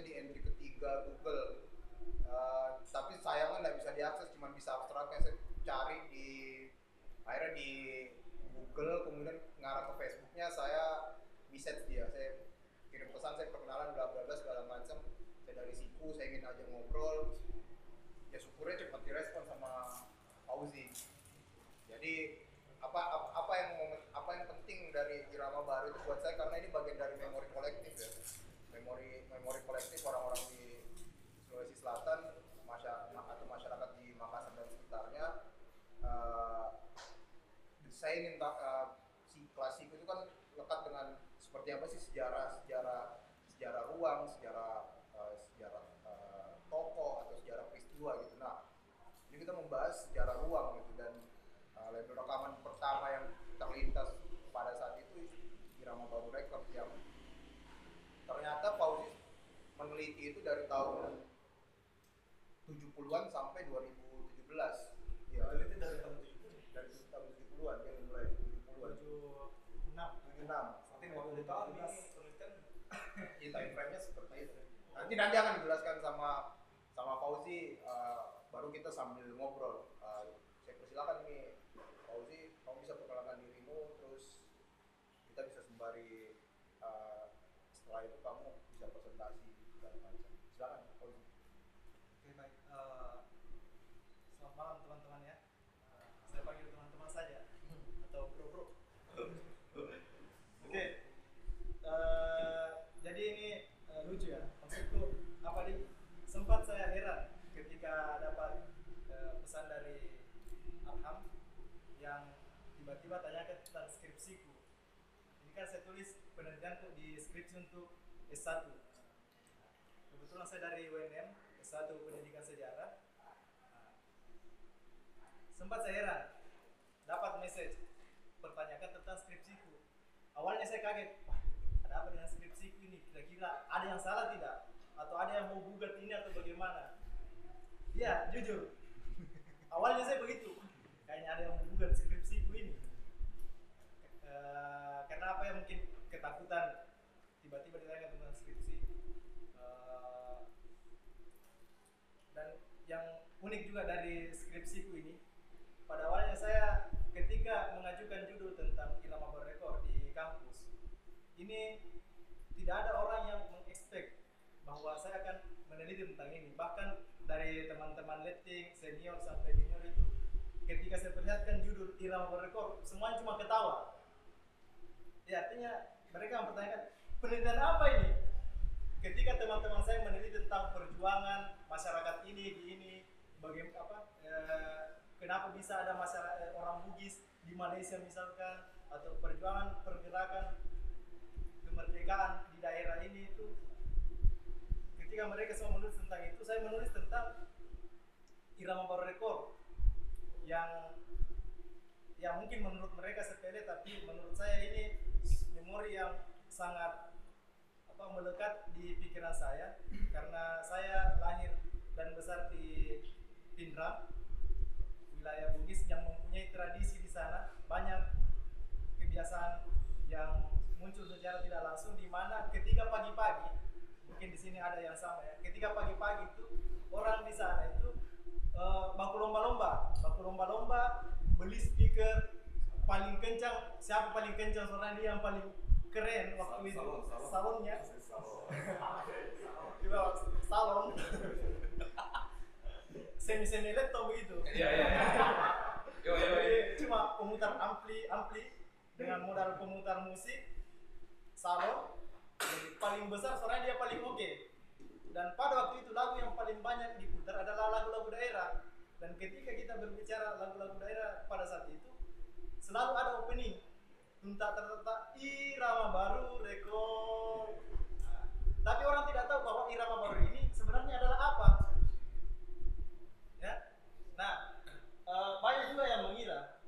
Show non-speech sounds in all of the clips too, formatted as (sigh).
harusnya di entry ketiga Google. Uh, tapi sayangnya nggak bisa diakses cuma bisa abstraknya saya cari di akhirnya di Google kemudian ngarah ke Facebooknya saya message dia. Saya kirim pesan saya perkenalan bla bla bla segala macam. Saya dari siku saya ingin aja ngobrol. Ya syukurnya cepat direspon sama Fauzi. Jadi apa, apa apa yang apa yang penting dari irama baru itu buat saya karena ini bagian dari memori kolektif ya memori memori kolektif orang-orang di Sulawesi Selatan masyarakat atau masyarakat di Makassar dan sekitarnya eh, uh, desain tentang uh, si klasik itu kan lekat dengan seperti apa sih sejarah sejarah sejarah ruang sejarah uh, sejarah eh, uh, toko atau sejarah peristiwa gitu. Nah ini kita membahas sejarah ruang gitu dan uh, label rekaman pertama yang terlintas pada saat itu Irama Baru Record yang ternyata Fauzi meneliti itu dari tahun 70-an sampai 2017 ya meneliti dari tahun 70 dari tahun 70-an yang mulai 70-an 76 76 nanti 50 tahun ini penelitian. Ya time frame-nya seperti itu. Nanti nanti akan dijelaskan sama sama Fauzi uh, baru kita sambil ngobrol. Eh, uh, saya persilakan nih ketika saya tulis penelitian untuk di skripsi untuk S1 kebetulan saya dari UNM S1 pendidikan sejarah. Sempat saya heran dapat message pertanyakan tentang skripsiku. Awalnya saya kaget ada apa dengan skripsiku ini? Kira-kira ada yang salah tidak? Atau ada yang mau gugat ini atau bagaimana? Ya jujur. Awalnya saya begitu. Kayaknya ada yang ketakutan. Tiba-tiba ditanya tentang skripsi. Eh, dan yang unik juga dari skripsiku ini pada awalnya saya ketika mengajukan judul tentang irama berrekor di kampus ini tidak ada orang yang mengekspek bahwa saya akan meneliti tentang ini. Bahkan dari teman-teman letting senior sampai junior itu ketika saya perlihatkan judul irama berrekor semuanya cuma ketawa. Ya artinya mereka mempertanyakan penelitian apa ini? Ketika teman-teman saya meneliti tentang perjuangan masyarakat ini di ini bagaimana apa eh, kenapa bisa ada masyarakat eh, orang Bugis di Malaysia misalkan atau perjuangan pergerakan kemerdekaan di daerah ini itu. Ketika mereka semua menulis tentang itu saya menulis tentang irama baru rekor yang ya mungkin menurut mereka sepele tapi menurut saya ini memori yang sangat apa melekat di pikiran saya. Karena saya lahir dan besar di Pindrang wilayah Bugis yang mempunyai tradisi di sana. Banyak kebiasaan yang muncul secara tidak langsung di mana ketika pagi-pagi mungkin di sini ada yang sama ya ketika pagi-pagi itu orang di sana itu eh, baku lomba-lomba baku lomba-lomba beli speaker paling kencang siapa paling kencang suara dia yang paling keren waktu itu Salon, salon. salonnya Salon. Coba salon semi semi laptop begitu Iya iya. iya. Cuma pemutar ampli ampli dengan modal pemutar musik salon jadi paling besar suaranya dia paling oke dan pada waktu itu lagu yang paling banyak diputar adalah lagu-lagu daerah dan ketika kita berbicara lagu-lagu daerah pada saat itu selalu ada opening tuntak terletak irama baru rekor tapi orang tidak tahu bahwa irama baru ini sebenarnya adalah apa. Ya? Nah eh, banyak juga yang mengira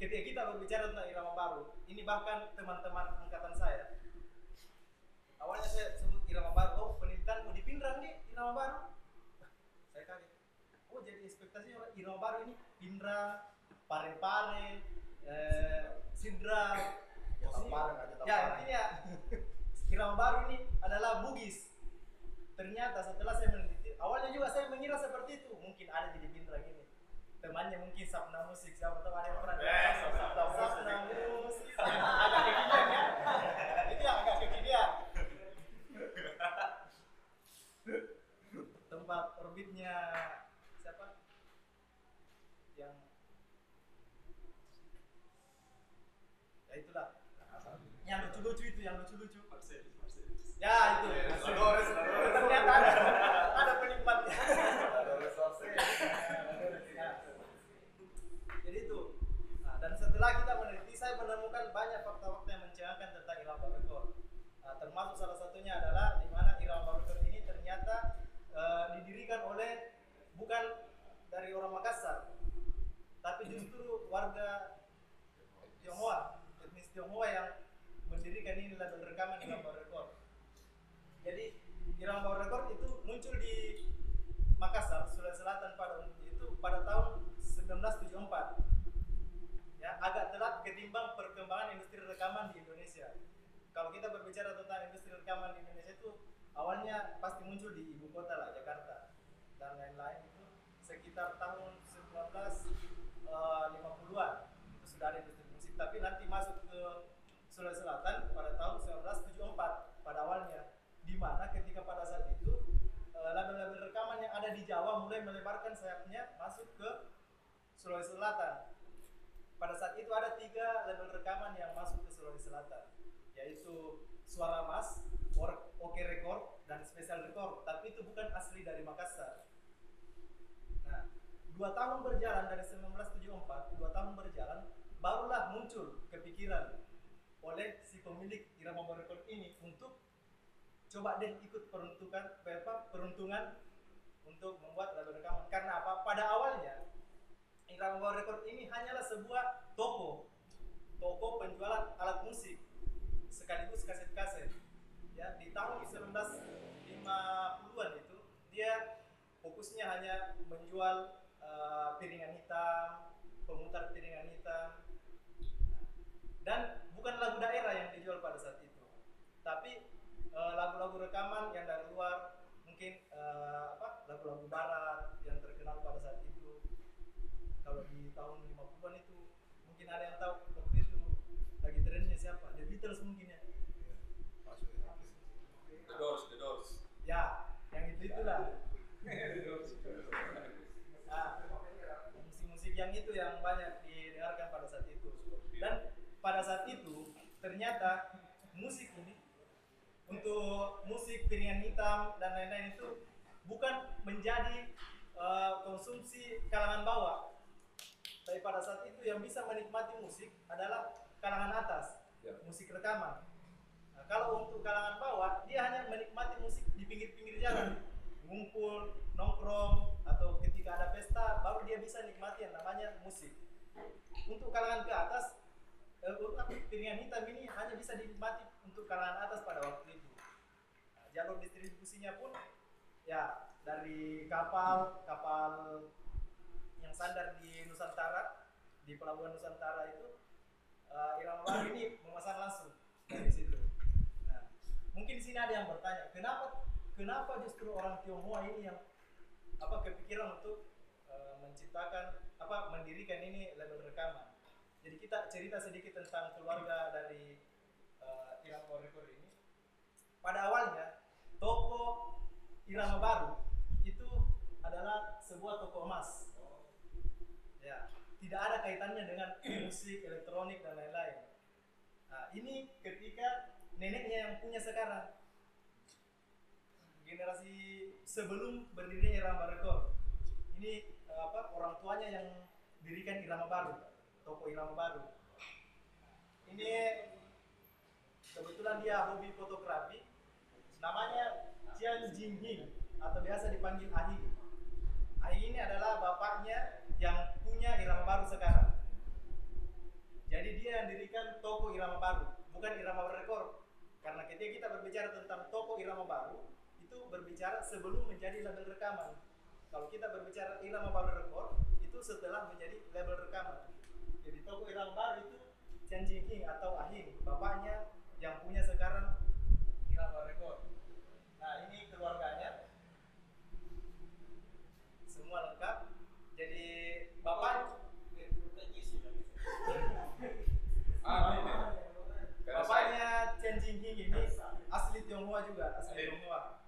ketika kita berbicara tentang irama baru ini bahkan teman-teman angkatan saya. Awalnya saya sebut irama baru oh penelitian mau dipindrang nih irama baru. Saya kaget. Oh jadi ekspektasinya irama baru ini pindrang pare-pare eh, sidra Ya, ya intinya irama baru ini adalah bugis. Ternyata setelah saya meneliti awalnya juga saya mengira seperti itu. Mungkin ada jadi pindrang ini temannya mungkin sapna musik siapa tahu ada yang pernah Eh, dengar? Sapna Musik. sapna musik. Agak kekinian ya. Itu yang agak kekinian. Tempat orbitnya siapa yang ya itulah. Yang lucu-lucu itu yang lucu-lucu. Ya itu. Ladores, Ladores. ternyata ada ada penikmatnya. (laughs) Ya. jadi itu. Nah, dan setelah kita meneliti saya menemukan banyak fakta-fakta yang mencengangkan tentang irama barekor nah, termasuk salah satunya adalah di mana irama barekor ini ternyata eh, didirikan oleh bukan dari orang Makassar tapi justru warga Tionghoa Tionghoa yang mendirikan ini label rekaman irama barekor jadi irama barekor itu muncul di Makassar, Sulawesi Selatan pada itu pada tahun 1974. Ya, agak telat ketimbang perkembangan industri rekaman di Indonesia. Kalau kita berbicara tentang industri rekaman di Indonesia itu awalnya pasti muncul di ibu kota lah Jakarta dan lain-lain itu sekitar tahun 1950-an itu sudah ada industri tapi nanti masuk ke Sulawesi Selatan pada tahun 1974 pada awalnya di mana ketika pada saat itu eh, label-label rekaman yang ada di Jawa mulai melebarkan sayapnya masuk ke Sulawesi Selatan. Pada saat itu ada tiga label rekaman yang masuk ke Sulawesi Selatan, yaitu Suara Mas, Or- Oke Record, dan Special Record. Tapi itu bukan asli dari Makassar. Nah, dua tahun berjalan dari 1974, dua tahun berjalan, barulah muncul kepikiran oleh si pemilik Irama Record ini untuk coba deh ikut peruntukan apa, peruntungan untuk membuat label rekaman. Karena apa? Pada awalnya Irama Record ini hanyalah sebuah toko, toko penjualan alat musik sekaligus kaset-kaset. Ya, di tahun 1950-an itu dia fokusnya hanya menjual eh, piringan hitam, pemutar piringan hitam, dan bukan lagu daerah yang dijual pada saat itu, tapi eh, lagu-lagu rekaman yang dari luar, mungkin eh, apa lagu-lagu barat yang terkenal pada saat itu. Kalau di tahun 50-an itu mungkin ada yang tahu waktu itu lagi trennya siapa? The Beatles mungkin ya. The Doors, The Doors. Ya, yang itu itulah. (laughs) Nah, musik-musik yang itu yang banyak didengarkan pada saat itu. Dan pada saat itu ternyata musik ini untuk musik piringan hitam dan lain-lain itu bukan menjadi eh, konsumsi kalangan bawah. Tapi pada saat itu yang bisa menikmati musik adalah kalangan atas, Ya. musik rekaman. Nah, kalau untuk kalangan bawah, dia hanya menikmati musik di pinggir-pinggir jalan, ngumpul, nongkrong, atau ketika ada pesta, baru dia bisa nikmati yang namanya musik. Untuk kalangan ke atas, piringan hitam ini hanya bisa dinikmati untuk kalangan atas pada waktu itu. Nah, jalur distribusinya pun ya dari kapal, kapal yang sandar di Nusantara, di pelabuhan Nusantara itu, eh, Irama Baru ini memesan langsung dari situ. Nah, mungkin di sini ada yang bertanya, kenapa kenapa justru orang Tionghoa ini yang apa kepikiran untuk eh, menciptakan apa mendirikan ini label rekaman. Jadi kita cerita sedikit tentang keluarga dari uh, Irama Record ini. Pada awalnya toko Irama Baru itu adalah sebuah toko emas. Ya, tidak ada kaitannya dengan musik, elektronik dan lain-lain. Nah, ini ketika neneknya yang punya sekarang generasi sebelum berdirinya Irama Record. Ini eh, apa orang tuanya yang dirikan Irama Baru, toko Irama Baru. Ini kebetulan dia hobi fotografi. Namanya Jian Jinghing atau biasa dipanggil Ahi. Ahi ini adalah bapaknya yang punya Irama Baru sekarang. Jadi dia yang dirikan toko Irama Baru, bukan Irama Record. Karena ketika kita berbicara tentang toko Irama Baru, itu berbicara sebelum menjadi label rekaman. Kalau kita berbicara Irama Baru Record, itu setelah menjadi label rekaman. Jadi toko Irama Baru itu Chen Jingking atau Ahing, bapaknya yang punya sekarang Irama Record. Nah ini keluarganya, semua lengkap. Jadi bapak Ah. Bapaknya Chen Jinghing ini asli Tionghoa juga, asli. Tionghoa.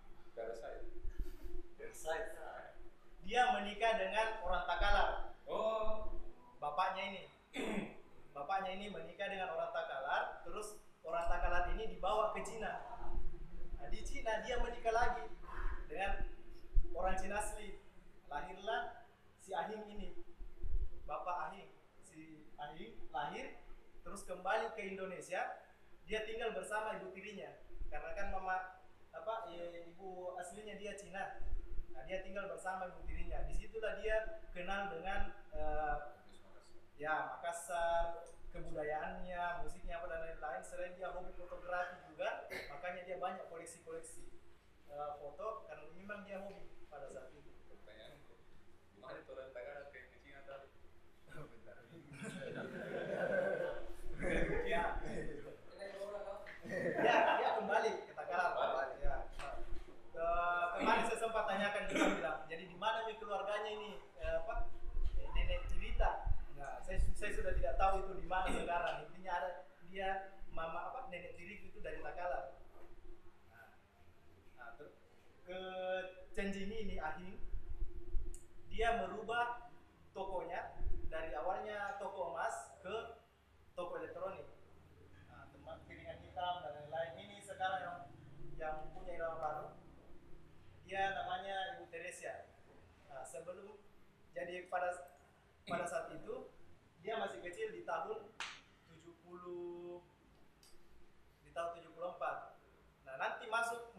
Dia menikah dengan orang Takalar. Oh, Bapaknya ini, (clears throat) bapaknya ini menikah dengan orang Takalar, terus orang Takalar ini dibawa ke Cina. Nah, di Cina dia menikah lagi dengan orang Cina asli. Lahirlah si Ahing ini, bapak Ahing. Si Ahing lahir, terus kembali ke Indonesia. Dia tinggal bersama ibu tirinya, karena kan mama apa ibu aslinya dia Cina. Nah, dia tinggal bersama ibu tirinya. Di situlah dia kenal dengan eh, ya Makassar, kebudayaannya, musiknya apa dan lain-lain. Selain dia hobi fotografi juga, makanya dia banyak koleksi-koleksi eh, foto karena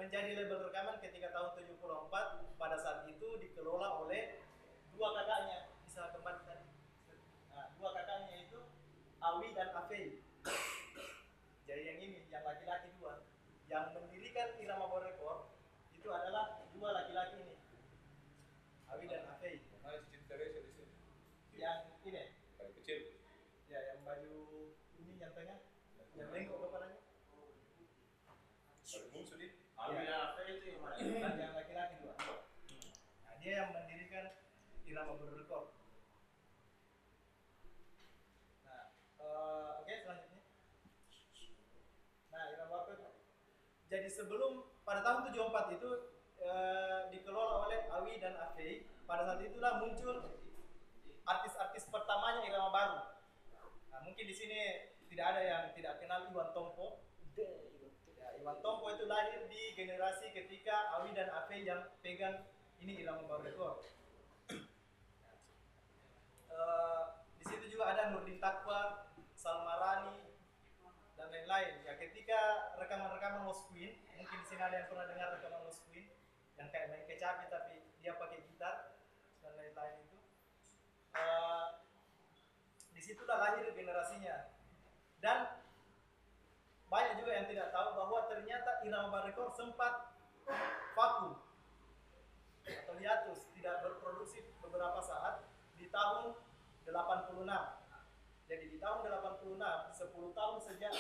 menjadi label rekaman ketika tahun 74 pada saat itu dikelola oleh dua kakaknya. Bisa kembali tadi. Nah, dua kakaknya itu Awi dan Afei. Jadi yang ini yang laki-laki dua. Yang mendirikan Irama Borekor itu adalah dia yang mendirikan Irama Bor Record. Nah, eh, oke selanjutnya. Nah, Irama Bor Record. Jadi sebelum pada tahun 74 itu eh, dikelola oleh Awi dan Afei. Pada saat itulah muncul artis-artis pertamanya Irama Baru. Nah, mungkin di sini tidak ada yang tidak kenal Iwan Tompo. Ya, Iwan Tompo itu lahir di generasi ketika Awi dan Afei yang pegang ini Baru Record. Eh, di situ juga ada Nurdin Takwa, Salmarani, dan lain-lain. Ya ketika rekaman-rekaman Lost Queen, mungkin di sini ada yang pernah dengar rekaman Lost Queen yang kayak main kecapi tapi dia pakai gitar dan lain-lain itu. Eh, di situlah lahir generasinya. Dan banyak juga yang tidak tahu bahwa ternyata Irama Bar Record sempat vakum atau tidak berproduksi beberapa saat di tahun 86. Jadi di tahun 86, 10 tahun sejak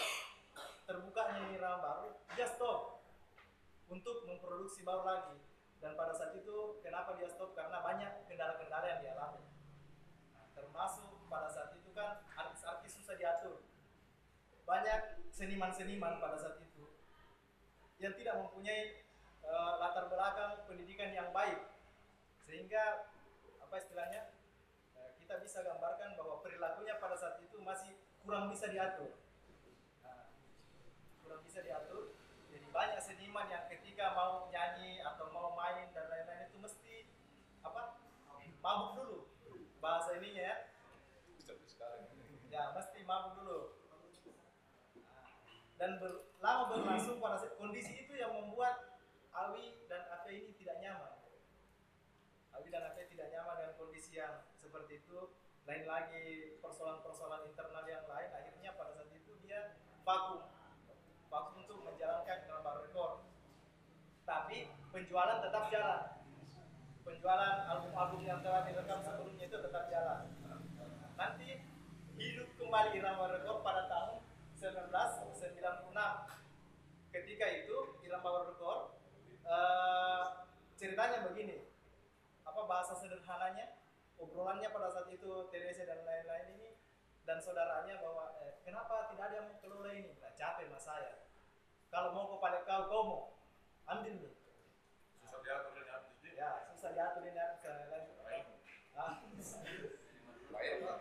terbukanya Irama baru, dia stop untuk memproduksi baru lagi. Dan pada saat itu kenapa dia stop? Karena banyak kendala-kendala yang dialami. Nah, termasuk pada saat itu kan artis-artis susah diatur. Banyak seniman-seniman pada saat itu yang tidak mempunyai eh, latar belakang pendidikan yang baik. Sehingga apa istilahnya eh, kita bisa gambarkan bahwa perilakunya pada saat itu masih kurang bisa diatur. Nah, kurang bisa diatur jadi banyak seniman yang ketika mau nyanyi atau mau main dan lain-lain itu mesti apa mabuk dulu. Bahasa ininya ya. Ya mesti mabuk dulu. Nah, dan lama berlangsung pada kondisi itu yang membuat Awi dan Afe ini tidak nyaman. Awi dan Afe tidak nyaman dengan kondisi yang seperti itu. Lain lagi persoalan-persoalan internal yang lain akhirnya pada saat itu dia vakum. Vakum untuk menjalankan gambar rekor. Tapi penjualan tetap jalan. Penjualan album-album yang telah direkam sebelumnya itu tetap jalan. Nanti hidup kembali Irama Record pada tahun 1996 ketika itu Irama Record eh, ceritanya begini. Apa bahasa sederhananya? Obrolannya pada saat itu Teresa dan lain-lain ini dan saudaranya bahwa eh, kenapa tidak ada yang mau kelola ini? Nah, capek mas saya. Kalau mau kepala kau kau mau. Ambil nih Susah diatur artis di. ya susah diatur ini dan lain-lain. Ah, Bayar pak.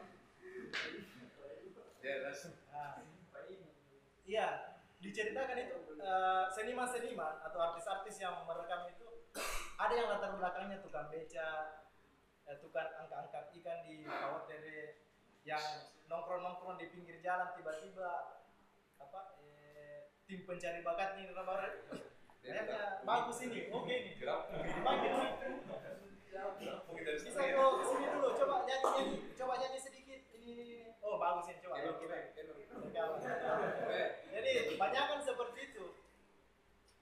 Jelas. Nah, Iya, diceritakan itu eh, seniman-seniman atau artis-artis yang merekam itu ada yang latar belakangnya tukang beca, eh, tukang angkat-angkat ikan di kawat dere, yang nongkrong-nongkrong di pinggir jalan tiba-tiba apa eh, tim pencari bakat nih Rabar kayaknya bagus ini oke nih. Mungkin dari bisa kok sini dulu coba nyanyi nyanyi. Coba nyanyi sedikit ini ini, ini. oh bagus ini coba Oke, jadi banyak kan seperti.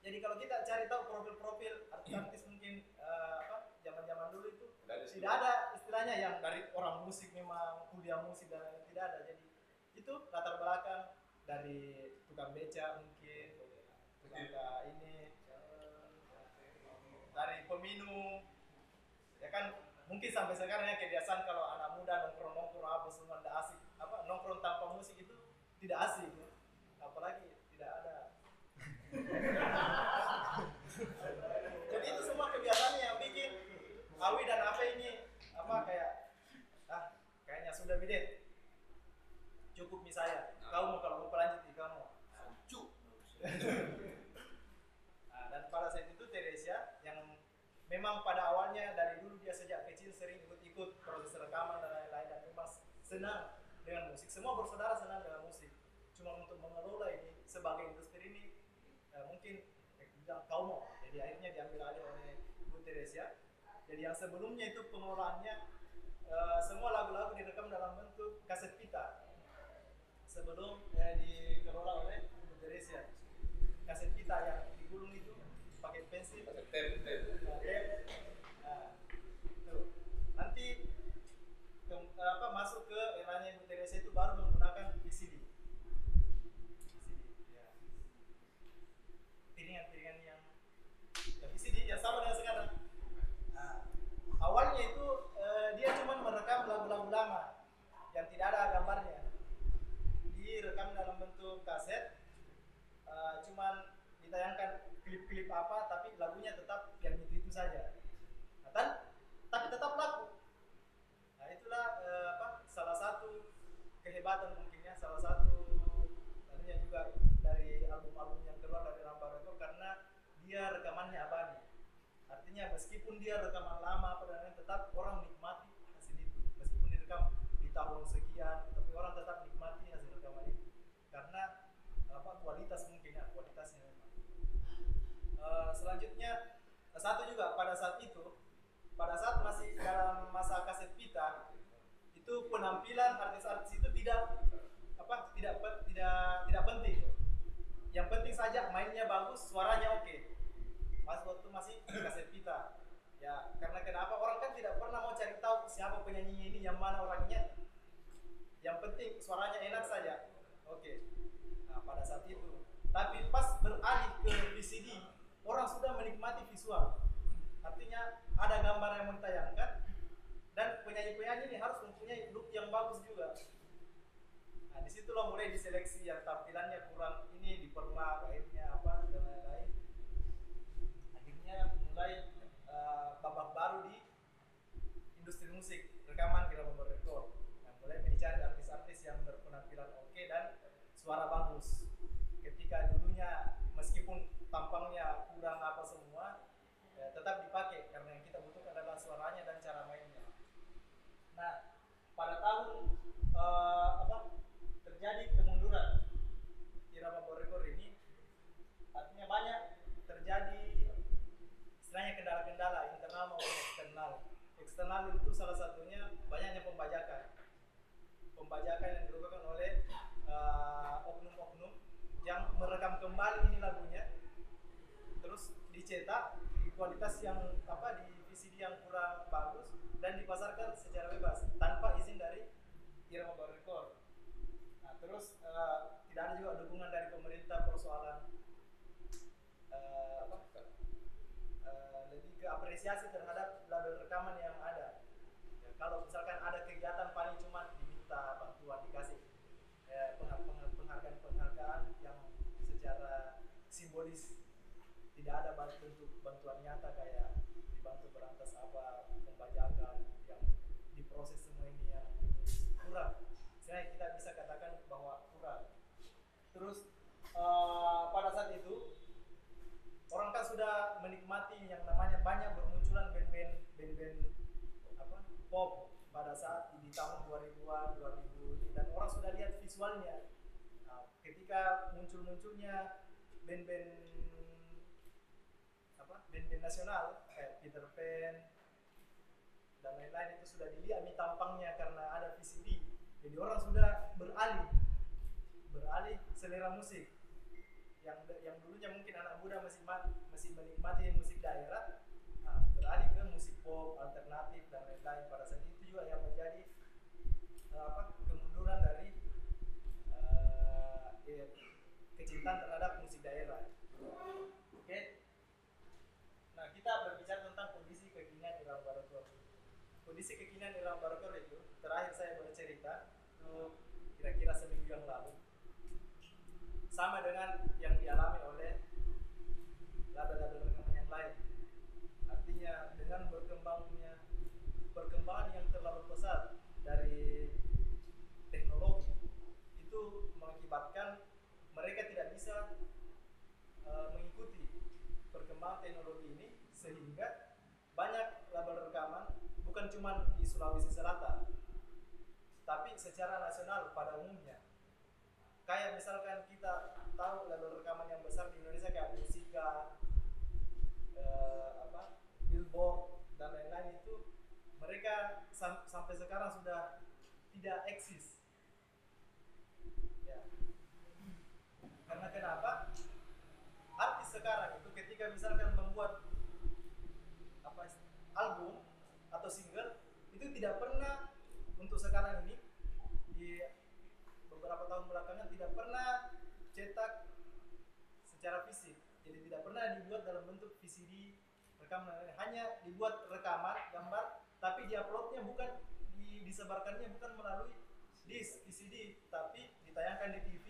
Jadi kalau kita cari tahu profil-profil artis-artis mungkin eh, apa zaman-zaman dulu itu tidak ada istilahnya yang dari orang musik memang kuliah musik dan tidak ada. Jadi itu latar belakang dari tukang beca mungkin tukang ka- ini eh, dari peminum ya kan mungkin sampai sekarang ya kebiasaan kalau anak muda nongkrong nongkrong apa semua tidak asik apa nongkrong tanpa musik itu tidak asik ya. Jadi itu semua kebiasaannya yang bikin Awi dan Afe ini apa kayak ah kayaknya sudah bide cukup nih saya kamu kalau mau pelanjut kamu Cuk. (laughs) Nah, dan pada saat itu Teresia yang memang pada awalnya dari dulu dia sejak kecil sering ikut-ikut proses rekaman dan lain-lain dan memang senang dengan musik. Semua bersaudara senang dengan musik. Cuma untuk mengelola ini sebagai industri ini eh, mungkin bilang kau mau. Jadi akhirnya diambil alih oleh Bu Teresia. Jadi yang sebelumnya itu pengelolaannya eh, semua lagu-lagu direkam dalam bentuk kaset pita. sebelum eh, dikelola oleh Ibu Teresia. Kaset kita yang digulung itu pakai pensil, Pakai tape, tape. nah. Nah, tuh. Nanti ke- apa masuk ke eranya Ibu Teresia itu baru menggunakan VCD. VCD, ya. Piringan-piringan yang ya, VCD yang sama dengan sekarang. Nah, awalnya itu eh, dia cuma merekam lagu-lagu lama yang tidak ada gambarnya. Direkam dalam bentuk kaset, eh, cuman ditayangkan klip-klip apa, tapi lagunya tetap yang itu itu saja. Nah, tan- tapi tetap laku. Nah itulah eh, apa salah satu kehebatan mungkinnya, salah satu tentunya juga dari album-album yang keluar dari Ramba Record karena dia rekamannya abadi. Artinya meskipun dia rekaman lama lain, tetap orang menikmati hasil itu. Meskipun direkam di tahun sekian, tapi orang tetap nikmati hasil rekaman itu. Karena apa kualitas mungkin ya kualitasnya memang. Eh, selanjutnya satu juga pada saat itu pada saat masih dalam masa kaset pita itu penampilan artis-artis itu tidak apa tidak tidak tidak penting. Yang penting saja mainnya bagus suaranya oke. Pas waktu masih kaset pita ya karena kenapa? Orang kan tidak pernah mau cari tahu siapa penyanyi ini yang mana orangnya yang penting suaranya enak saja. Oke. Nah pada saat itu. Tapi pas beralih ke VCD orang sudah menikmati visual. Artinya ada gambar yang ditayangkan dan penyanyi-penyanyi ini harus mempunyai look yang bagus juga. Nah di situlah mulai diseleksi yang tampilannya kurang ini dipermak akhirnya apa dan lain-lain. Akhirnya mulai eh, babak baru di industri musik rekaman kita rekor nah, mulai mencari artis-artis yang berpenampilan oke dan suara bagus. Ketika dulunya meskipun tampangnya kurang apa semua ya, tetap dipakai karena yang kita butuhkan adalah suaranya dan cara mainnya. Nah pada tahun eh, apa terjadi kemunduran irama Borekor ini artinya banyak terjadi istilahnya kendala-kendala internal maupun eksternal. Eksternal itu salah satunya banyaknya pembajakan. Pembajakan yang dilakukan oleh eh, oknum-oknum yang merekam kembali ini lagunya terus dicetak di kualitas yang apa di VCD yang kurang bagus dan dipasarkan secara bebas tanpa izin dari Irama Bar Record. Nah, terus eh, tidak ada juga dukungan dari pemerintah persoalan eh, lebih ke apresiasi terhadap label rekaman yang ada. Ya, kalau misalkan ada kegiatan paling cuma diminta bantuan dikasih eh, pengha- pengha- penghargaan-penghargaan yang secara simbolis tidak ada bentuk bantuan nyata kayak dibantu berantas apa pembajakan yang diproses semua ini yang kurang. Saya kita bisa katakan bahwa kurang. Terus eh, pada saat itu orang kan sudah menikmati yang namanya banyak bermunculan band-band band-band apa pop pada saat di tahun 2000-an 2000 dan orang sudah lihat visualnya Nah, ketika muncul-munculnya band-band apa band-band nasional kayak Peter Pan dan lain-lain itu sudah dilihat tampangnya karena ada VCD jadi orang sudah beralih beralih selera musik. Yang yang dulunya mungkin anak muda masih ma- masih menikmati musik daerah nah, beralih ke musik pop alternatif dan lain-lain. Pada saat itu juga yang menjadi eh, apa kemunduran dari eh, kecintaan terhadap musik daerah. Oke? Nah kita berbicara tentang kondisi kekinian Irama Barakor kondisi kekinian Irama Barakor itu terakhir saya bercerita itu kira-kira seminggu yang lalu. Sama dengan yang dialami oleh label-label rekaman yang lain. Artinya dengan berkembangnya perkembangan yang terlalu pesat dari teknologi itu mengakibatkan mereka tidak bisa eh, mengikuti perkembangan teknologi ini sehingga banyak label rekaman bukan cuma di Sulawesi Selatan tapi secara nasional pada umumnya kayak misalkan kita tahu label rekaman yang besar di Indonesia kayak Musika, eh, apa, Billboard dan lain-lain itu mereka sam- sampai sekarang sudah tidak eksis. Ketika misalkan membuat apa album atau single itu tidak pernah untuk sekarang ini di beberapa tahun belakangan tidak pernah cetak secara fisik. Jadi tidak pernah dibuat dalam bentuk VCD rekaman. Hanya dibuat rekaman gambar tapi diuploadnya bukan di, disebarkannya bukan melalui disk VCD tapi ditayangkan di TV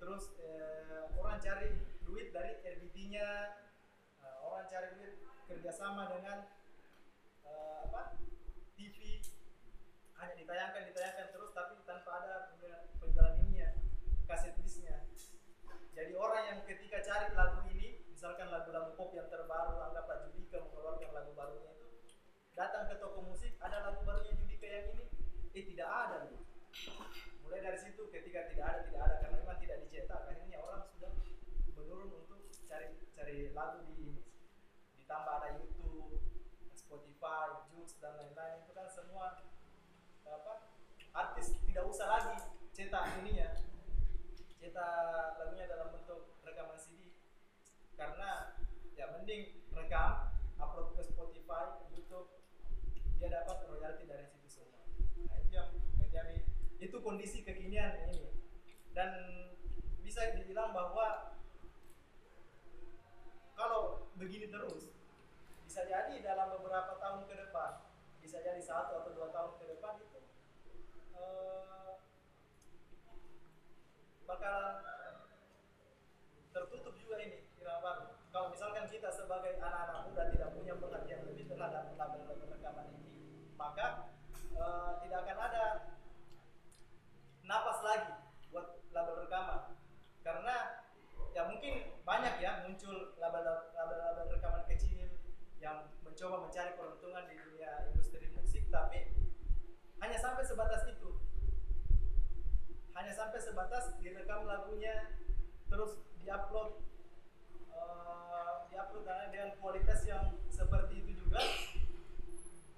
terus eh, orang cari duit dari RBT-nya orang cari duit kerjasama dengan eh, apa TV hanya ditayangkan ditayangkan terus tapi tanpa ada penjualan- ininya kaset disknya jadi orang yang ketika cari lagu ini misalkan lagu-lagu pop yang terbaru anggaplah Judika mengeluarkan lagu barunya itu datang ke toko musik ada lagu barunya Judika yang ini eh tidak ada nih mulai dari situ ketika tidak ada tidak ada karena memang tidak dicetak akhirnya orang sudah menurun untuk cari cari lagu di ditambah ada YouTube Spotify Joox dan lain-lain. Itu kan semua apa artis tidak usah lagi cetak ininya. Cetak lagunya dalam bentuk rekaman CD karena ya mending rekam upload ke Spotify YouTube. Dia dapat royalti dari situ semua. Nah itu yang menjadi itu kondisi kekinian ini. Dan bisa dibilang bahwa kalau begini terus bisa jadi dalam beberapa tahun ke depan bisa jadi satu atau dua tahun ke depan itu eh, bakalan tertutup juga ini irama baru. Kalau misalkan kita sebagai anak-anak muda tidak punya perhatian lebih terhadap label-label rekaman ini, maka eh, tidak akan ada napas lagi buat label rekaman. Karena ya mungkin banyak ya muncul label-label rekaman kecil yang mencoba mencari peruntungan di dunia industri musik, tapi hanya sampai sebatas itu. Hanya sampai sebatas direkam lagunya terus diupload eh, diupload dengan, dengan kualitas yang seperti itu juga.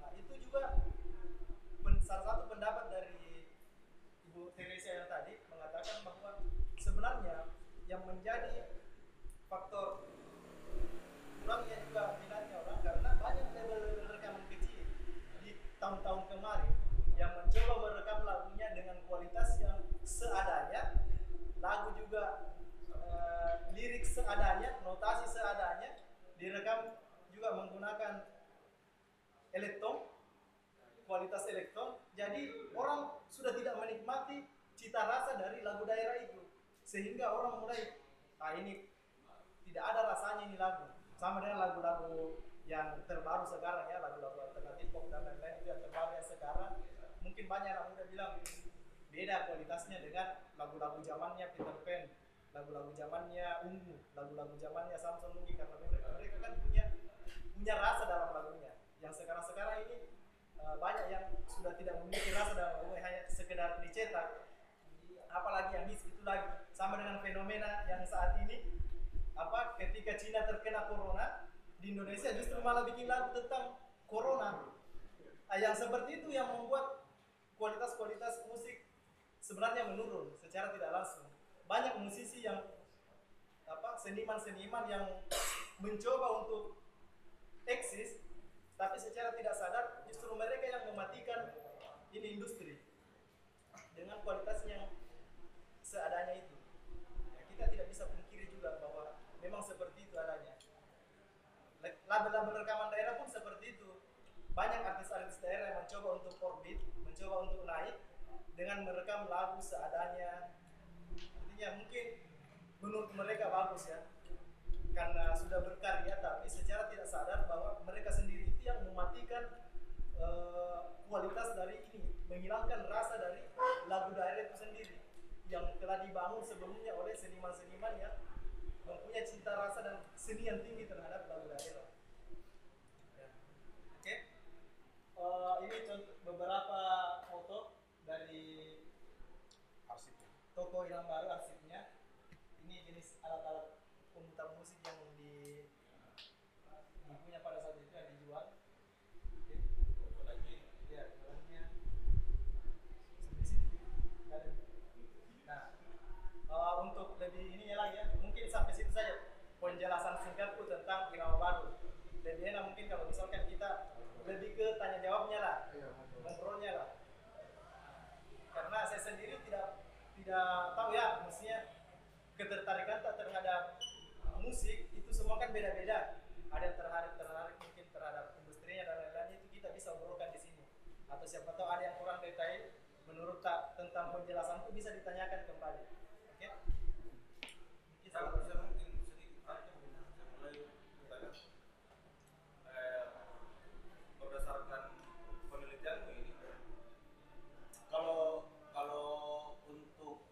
Nah, itu juga salah satu pendapat dari Ibu Teresa yang tadi mengatakan bahwa sebenarnya yang menjadi faktor kurangnya juga minatnya orang karena banyak label rekaman kecil di tahun-tahun kemarin yang mencoba merekam lagunya dengan kualitas yang seadanya lagu juga eh, lirik seadanya notasi seadanya direkam juga menggunakan elektron kualitas elektron. Jadi orang sudah tidak menikmati cita rasa dari lagu daerah itu. Sehingga orang mulai ah ini tidak ada rasanya ini lagu. Sama dengan lagu-lagu yang terbaru sekarang ya lagu-lagu alternatif pop dan lain-lain itu yang terbaru yang sekarang. Mungkin banyak anak muda bilang beda kualitasnya dengan lagu-lagu zamannya Peter Pan lagu-lagu zamannya Ungu lagu-lagu zamannya Samson Nuki karena mereka mereka kan punya punya rasa dalam lagunya. Yang sekarang-sekarang ini eh, banyak yang sudah tidak memiliki rasa dalam lagunya hanya sekedar dicetak apalagi yang hits itu lagi. Sama dengan fenomena yang saat ini apa ketika Cina terkena corona di Indonesia justru malah bikin lagu tentang corona. Ah, yang seperti itu yang membuat kualitas-kualitas musik sebenarnya menurun secara tidak langsung. Banyak musisi yang apa seniman-seniman yang mencoba untuk eksis tapi secara tidak sadar justru mereka yang mematikan ini industri dengan kualitas yang seadanya itu. Ya, kita tidak bisa pungkiri juga bahwa memang seperti itu adanya. Label-label rekaman daerah pun seperti itu. Banyak artis-artis daerah yang mencoba untuk orbit mencoba untuk naik dengan merekam lagu seadanya artinya mungkin menurut mereka bagus ya karena sudah berkarya tapi secara tidak sadar bahwa mereka sendiri itu yang mematikan eh, kualitas dari ini menghilangkan rasa dari lagu daerah itu sendiri yang telah dibangun sebelumnya oleh seniman-seniman yang mempunyai cinta rasa dan seni yang tinggi terhadap lagu daerah. Ya. Oke, Eh, ini contoh beberapa dari. Toko yang Baru arsipnya. Ini jenis alat-alat pemutar musik yang di punya pada saat itu yang dijual. Iya, nah, eh, untuk lebih ini ya lagi ya, mungkin sampai situ saja penjelasan singkatku tentang Irama Baru. Lebih enak mungkin kalau misalkan kita lebih ke tanya jawabnya lah tidak tahu ya maksudnya ketertarikan tak terhadap musik itu semua kan beda-beda. Ada yang tertarik tertarik mungkin terhadap industrinya dan lain-lain itu kita bisa obrolkan di sini. Atau siapa tahu ada yang kurang detail menurut tak tentang penjelasan itu bisa ditanyakan kembali. Oke? Mungkin Saya sama- saya mungkin sedikit aja saya mulai bertanya. Eh, berdasarkan penelitianmu ini, kalau kalau untuk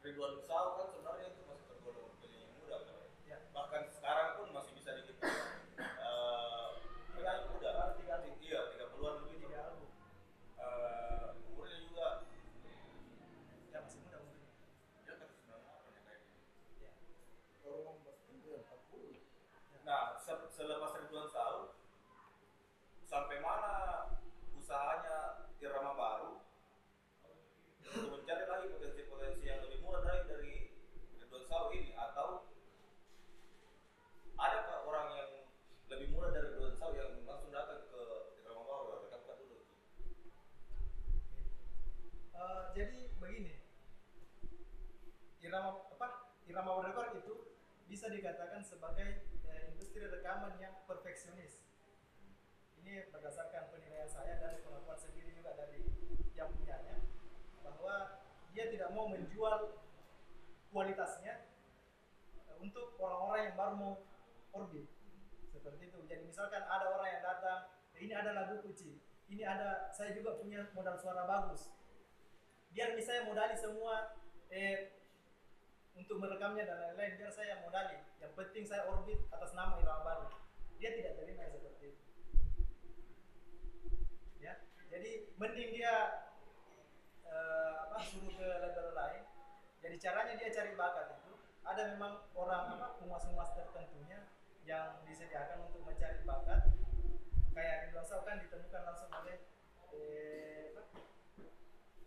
Ridwan Misal kan sebenarnya itu masih tergolong penyanyi muda kan? Ya. Bahkan sekarang pun masih bisa dihitung eh, penyanyi muda. Baru tiga album. Iya, 30-an lebih. tiga album Eh, umurnya juga ya masih muda umurnya ya kan 98 ya kayak gitu. ya. Orang itu 40. Nah, se- selepas Ridwan Saul, sampai mana usahanya irama baru untuk mencari lagi potensi-potensi yang lebih murah dari dari Ridwan Saul ini atau adakah orang yang lebih murah dari Ridwan Saul yang langsung datang ke irama baru rekapkan dulu Eh, jadi begini irama apa irama record itu bisa dikatakan sebagai eh, industri rekaman yang perfeksionis. Ini berdasarkan penilaian saya dan pengakuan sendiri juga dari yang punyanya bahwa dia tidak mau menjual kualitasnya eh, untuk orang-orang yang baru mau orbit. Seperti itu. Jadi misalkan ada orang yang datang "Eh, ini ada lagu kucing ini ada saya juga punya modal suara bagus. Biar misalnya modali semua eh, untuk merekamnya dan lain-lain. Biar saya modali yang penting saya orbit atas nama irama baru. Dia tidak terima yang seperti itu. Ya? Jadi mending dia eh, apa suruh ke label lain. Jadi caranya dia cari bakat itu. Ada memang orang apa penguas-penguas tertentunya yang disediakan untuk mencari bakat. Kayak Ridwan Saul kan ditemukan langsung oleh eh?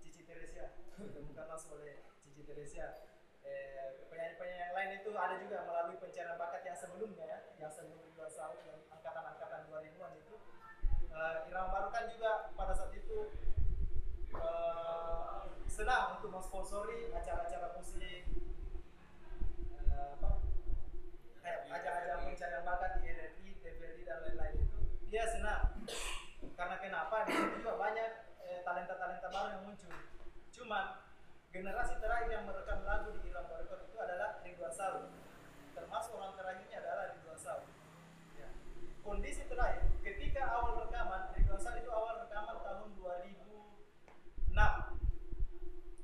Cici Teresia. Ditemukan langsung oleh Cici Teresia eh, penyanyi-penyanyi yang lain itu ada juga melalui pencarian bakat yang sebelumnya ya yang sebelum Ridwan Saul yang angkatan-angkatan 2000-an itu. Eh, Irama Baru kan juga pada saat itu eh, senang untuk mensponsori acara-acara musik eh, apa kayak ajang-ajang pencarian bakat di RRI, TVRI dan lain-lain itu. Dia senang. Karena kenapa? Di situ juga banyak eh, talenta-talenta baru yang muncul. Cuman generasi terakhir yang merekam lagu di Saul termasuk orang terakhirnya adalah Ridwan Saul ya. kondisi terakhir ketika awal rekaman Ridwan Saul itu awal rekaman tahun 2006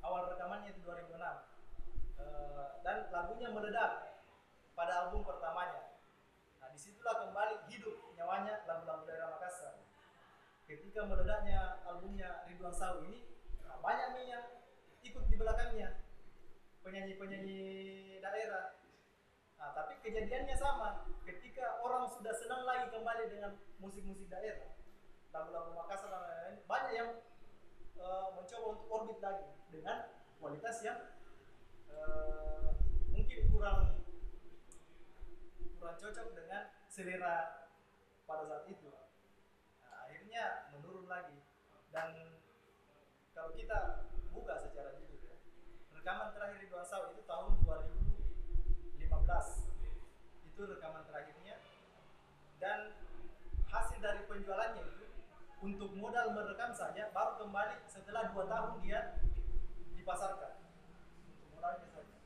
awal rekamannya itu 2006 Eh, dan lagunya meledak pada album pertamanya. Nah di situlah kembali hidup nyawanya lagu-lagu daerah Makassar. Ketika meledaknya albumnya Ridwan Saul ini nah, banyak nih yang ikut di belakangnya penyanyi-penyanyi daerah. Nah, tapi kejadiannya sama. Ketika orang sudah senang lagi kembali dengan musik-musik daerah lagu-lagu Makassar dan lain-lain banyak yang eh, mencoba untuk orbit lagi dengan kualitas yang eh, mungkin kurang kurang cocok dengan selera pada saat itu. Nah, akhirnya menurun lagi. Dan kalau kita buka secara jujur rekaman terakhir Ridwan Saul itu tahun 2015 itu rekaman terakhirnya. Dan hasil dari penjualannya itu untuk modal merekam saja baru kembali setelah dua tahun dia dipasarkan. Untuk modalnya saja.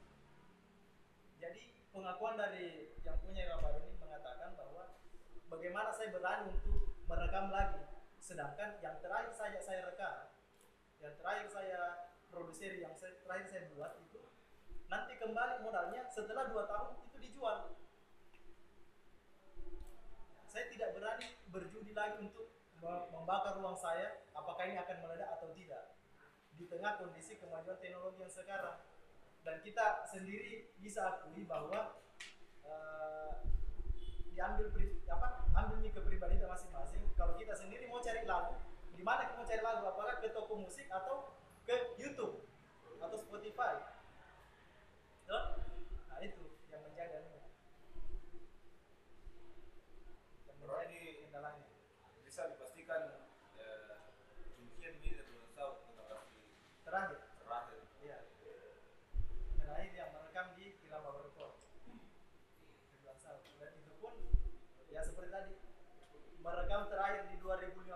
Jadi pengakuan dari yang punya Irama Baru ini mengatakan bahwa bagaimana saya berani untuk merekam lagi. Sedangkan yang terakhir saja saya rekam yang terakhir saya produser yang saya, terakhir saya buat itu nanti kembali modalnya setelah dua tahun itu dijual. Saya tidak berani berjudi lagi untuk me- membakar uang saya apakah ini akan meledak atau tidak. Di tengah kondisi kemajuan teknologi yang sekarang. Dan kita sendiri bisa akui bahwa eh, diambil pri, apa ambil kepribadian masing-masing. Kalau kita sendiri mau cari lagu di mana kita mau cari lagu? Apakah ke toko musik atau ke YouTube atau Spotify. Betul? Nah, itu yang menjaga Yang menjadi kendalanya. Bisa dipastikan ya, mungkin ini atau terakhir. Terakhir. Iya. Terakhir yang merekam di Kilama Record. Dan itu pun ya seperti tadi merekam terakhir di 2015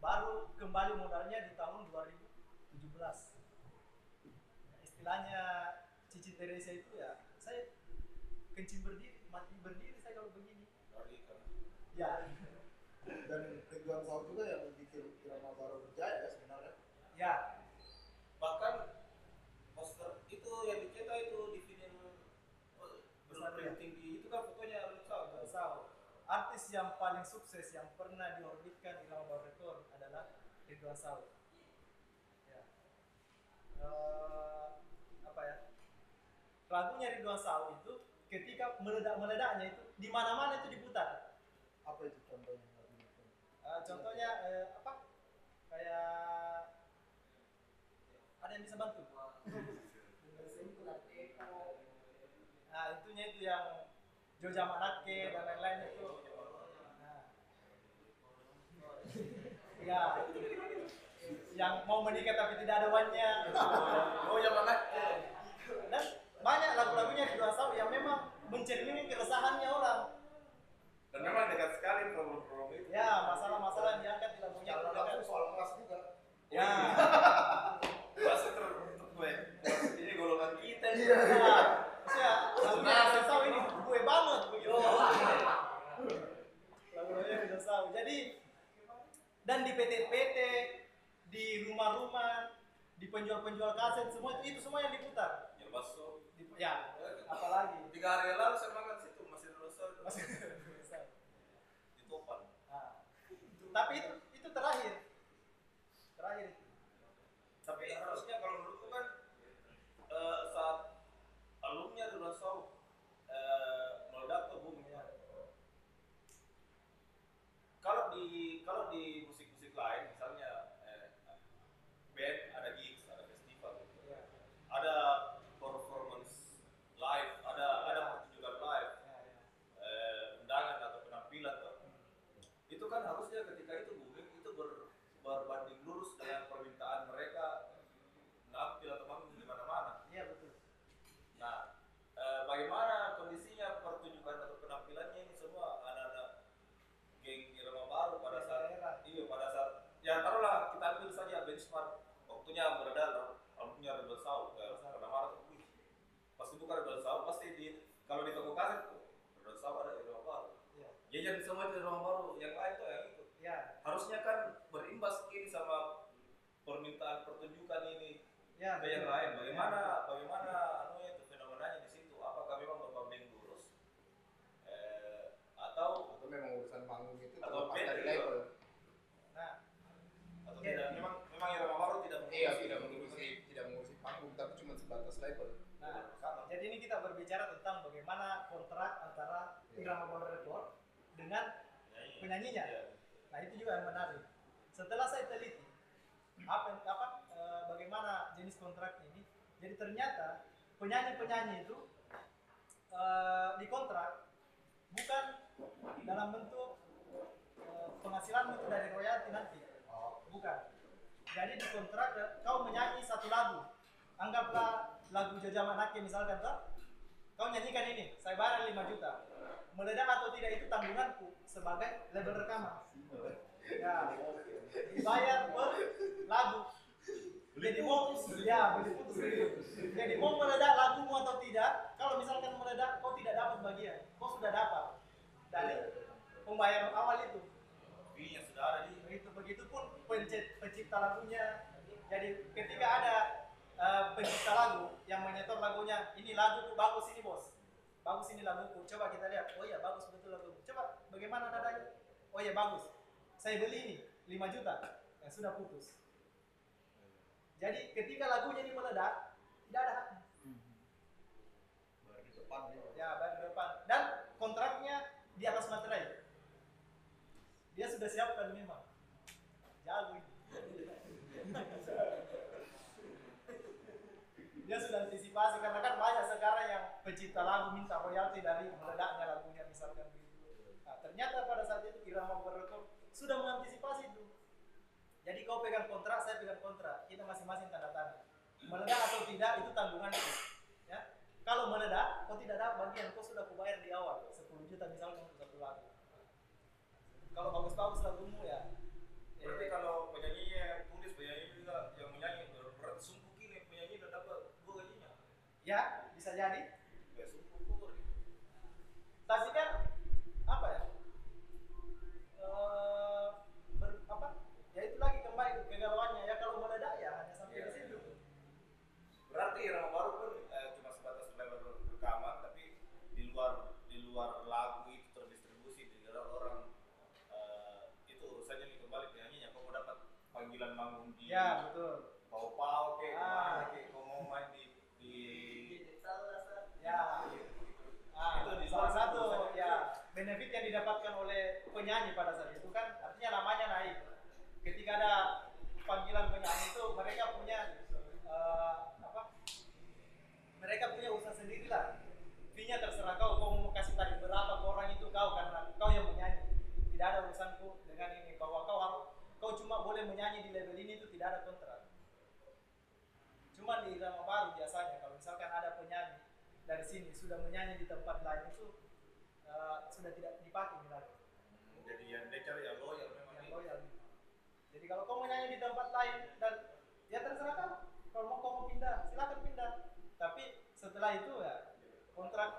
baru kembali modalnya di istilahnya Cici Teresa itu ya saya kencing berdiri mati berdiri saya kalau begini kan. ya dan Ridwan Saud juga yang bikin Irama Baru berjaya ya sebenarnya ya Bahkan poster itu yang dicetak itu di vinyl Besar ya? printing di itu kan fotonya Ridwan Saud. Ridwan Saud artis yang paling sukses yang pernah diorbitkan Irama Baru Record adalah Ridwan Saud ya. Eh, apa ya? Lagunya Ridwan Saud itu ketika meledak-meledaknya itu di mana-mana itu diputar. Apa itu contohnya lagu itu? Eh, contohnya eh, apa? Kayak ada yang bisa bantu? Nah itunya itu yang Joja Manake dan lain-lain itu. Nah. (laughs) ya yang mau menikah tapi tidak ada uangnya (laughs) Oh yang mana? dan banyak lagu-lagunya di Dua Saw yang memang mencerminkan keresahannya orang Dan memang dekat sekali problem-problem itu. ya masalah-masalah yang diangkat di lagunya langsung dekat. soal kelas juga ya Bahasa (laughs) terbentuk gue. Ini golongan kita nih. Nah, maksudnya lagunya Ridwan Saw ini gue banget. Lagu-lagunya Ridwan Saw. Jadi dan di PT-PT, di rumah-rumah, di penjual-penjual kaset semua itu, itu semua yang diputar. Ya baso. Di, ya, apalagi Tiga hari lalu saya makan situ masih Rosso masih di Topan. Nah, tapi itu itu terakhir. Terakhir itu. Tapi harusnya kalau menurutku kan eh, saat alumnya di Rosso eh, meledak tuh boom ya. Kalau di kalau di musik-musik lain misalnya eh, band ada gigs, ada festival gitu. Ya, ada performance live, ada ada pertunjukan live, ya, ya. eh, undangan atau penampilan tuh. Itu kan harusnya ketika itu booming itu ber, berbanding lurus dengan permintaan mereka nampil atau manggung di mana-mana. Iya betul. Nah, eh, bagaimana kondisinya pertunjukan atau penampilannya ini semua anak-anak geng Irama Baru pada saat Daerah. iya pada saat ya taruhlah kita ambil saja benchmark waktunya beredar albumnya Rebel Sound ya, karena mana tuh wih pasti bukan Rebel Sound pasti di kalau di toko kaset tuh Rebel Sound ada Irama Baru Iya. jajan semua itu Irama Baru yang lain tuh yang itu Ya, harusnya kan berimbas ini sama permintaan pertunjukan ini ya. ke yang lain. Bagaimana Ya. bagaimana anunya itu fenomenanya di situ? Apakah memang berbanding lurus? Eh, atau atau memang urusan panggung itu Atau band dari label Nah, atau Oke. tidak? Memang memang Irama Baru tidak iya mengurusi- tidak mengurusi tidak mengurusi panggung tapi cuma sebatas label Nah, jadi ini kita berbicara tentang bagaimana kontrak antara Irama Baru Record dengan Penyanyi. penyanyinya. Iya. Nah, itu juga yang menarik. Setelah saya teliti apa apa jenis kontrak ini, jadi ternyata penyanyi-penyanyi itu eh, dikontrak bukan dalam bentuk eh, penghasilan itu dari royalti nanti. Bukan. Jadi dikontrak kau menyanyi satu lagu. Anggaplah lagu Joja Manake misalkan toh. Kau nyanyikan ini, saya bayar 5 juta. Meledak atau tidak itu tanggunganku sebagai label rekaman. Ya, dibayar per lagu. Jadi mau ya beli putus. Jadi mau meledak lagumu atau tidak, kalau misalkan meledak kau tidak dapat bagian, kau sudah dapat dari pembayaran awal itu. Fee-nya sudah ada di Begitu begitu pun pencipta, pencipta lagunya. Jadi ketika ada eh, pencipta lagu yang menyetor lagunya, ini lagu bagus ini bos, bagus ini laguku. Coba kita lihat. Oh iya bagus betul lagu. Coba bagaimana nadanya? Oh iya bagus. Saya beli ini 5 juta. Ya sudah putus. Jadi ketika lagunya ini meledak, tidak ada haknya. Baru di depan. Ya, baru depan. Dan kontraknya di atas materai. Dia sudah siapkan memang. Jago ini. Dia sudah antisipasi karena kan banyak sekarang yang pencipta lagu minta royalti dari meledaknya lagunya misalkan begitu. Nah, ternyata pada saat itu Irama Berrekor sudah mengantisipasi itu. Jadi kau pegang kontrak, saya pegang kontrak, kita masing-masing tanda tangan. Meledak atau tidak itu tanggungan Ya. Kalau meledak, kau tidak dapat bagian, kau sudah kubayar di awal, 10 juta misalnya untuk satu lagu. Kalau bagus-bagus lagumu ya. Berarti eh, kalau penyanyi yang tulis, penyanyi juga yang menyanyi, berarti sungguh kini penyanyi tidak dapat dua gajinya. Ya, bisa jadi. mau ya betul. Bau pau kayak ah. kayak ngomong main di di ya. Iya, gitu. Ah, itu di salah satu ya benefit yang didapatkan oleh penyanyi pada saat itu kan artinya namanya naik. Ketika ada panggilan penyanyi itu mereka punya uh, apa mereka punya usaha sendiri lah fee-nya terserah kau kau mau kasih tarif berapa ke orang itu kau karena kau yang menyanyi. Tidak ada urusanku dengan ini. Bahwa kau harus kau cuma boleh menyanyi di level ini itu tidak ada kontrak. Cuma di irama baru biasanya kalau misalkan ada penyanyi dari sini sudah menyanyi di tempat lain itu uh, sudah tidak dipakai lagi. Jadi yang dia cari yang loyal memang yang ya. loyal. Jadi kalau kau menyanyi di tempat lain dan ya terserah kau. Kalau mau kau pindah silakan pindah. Tapi setelah itu ya kontrak.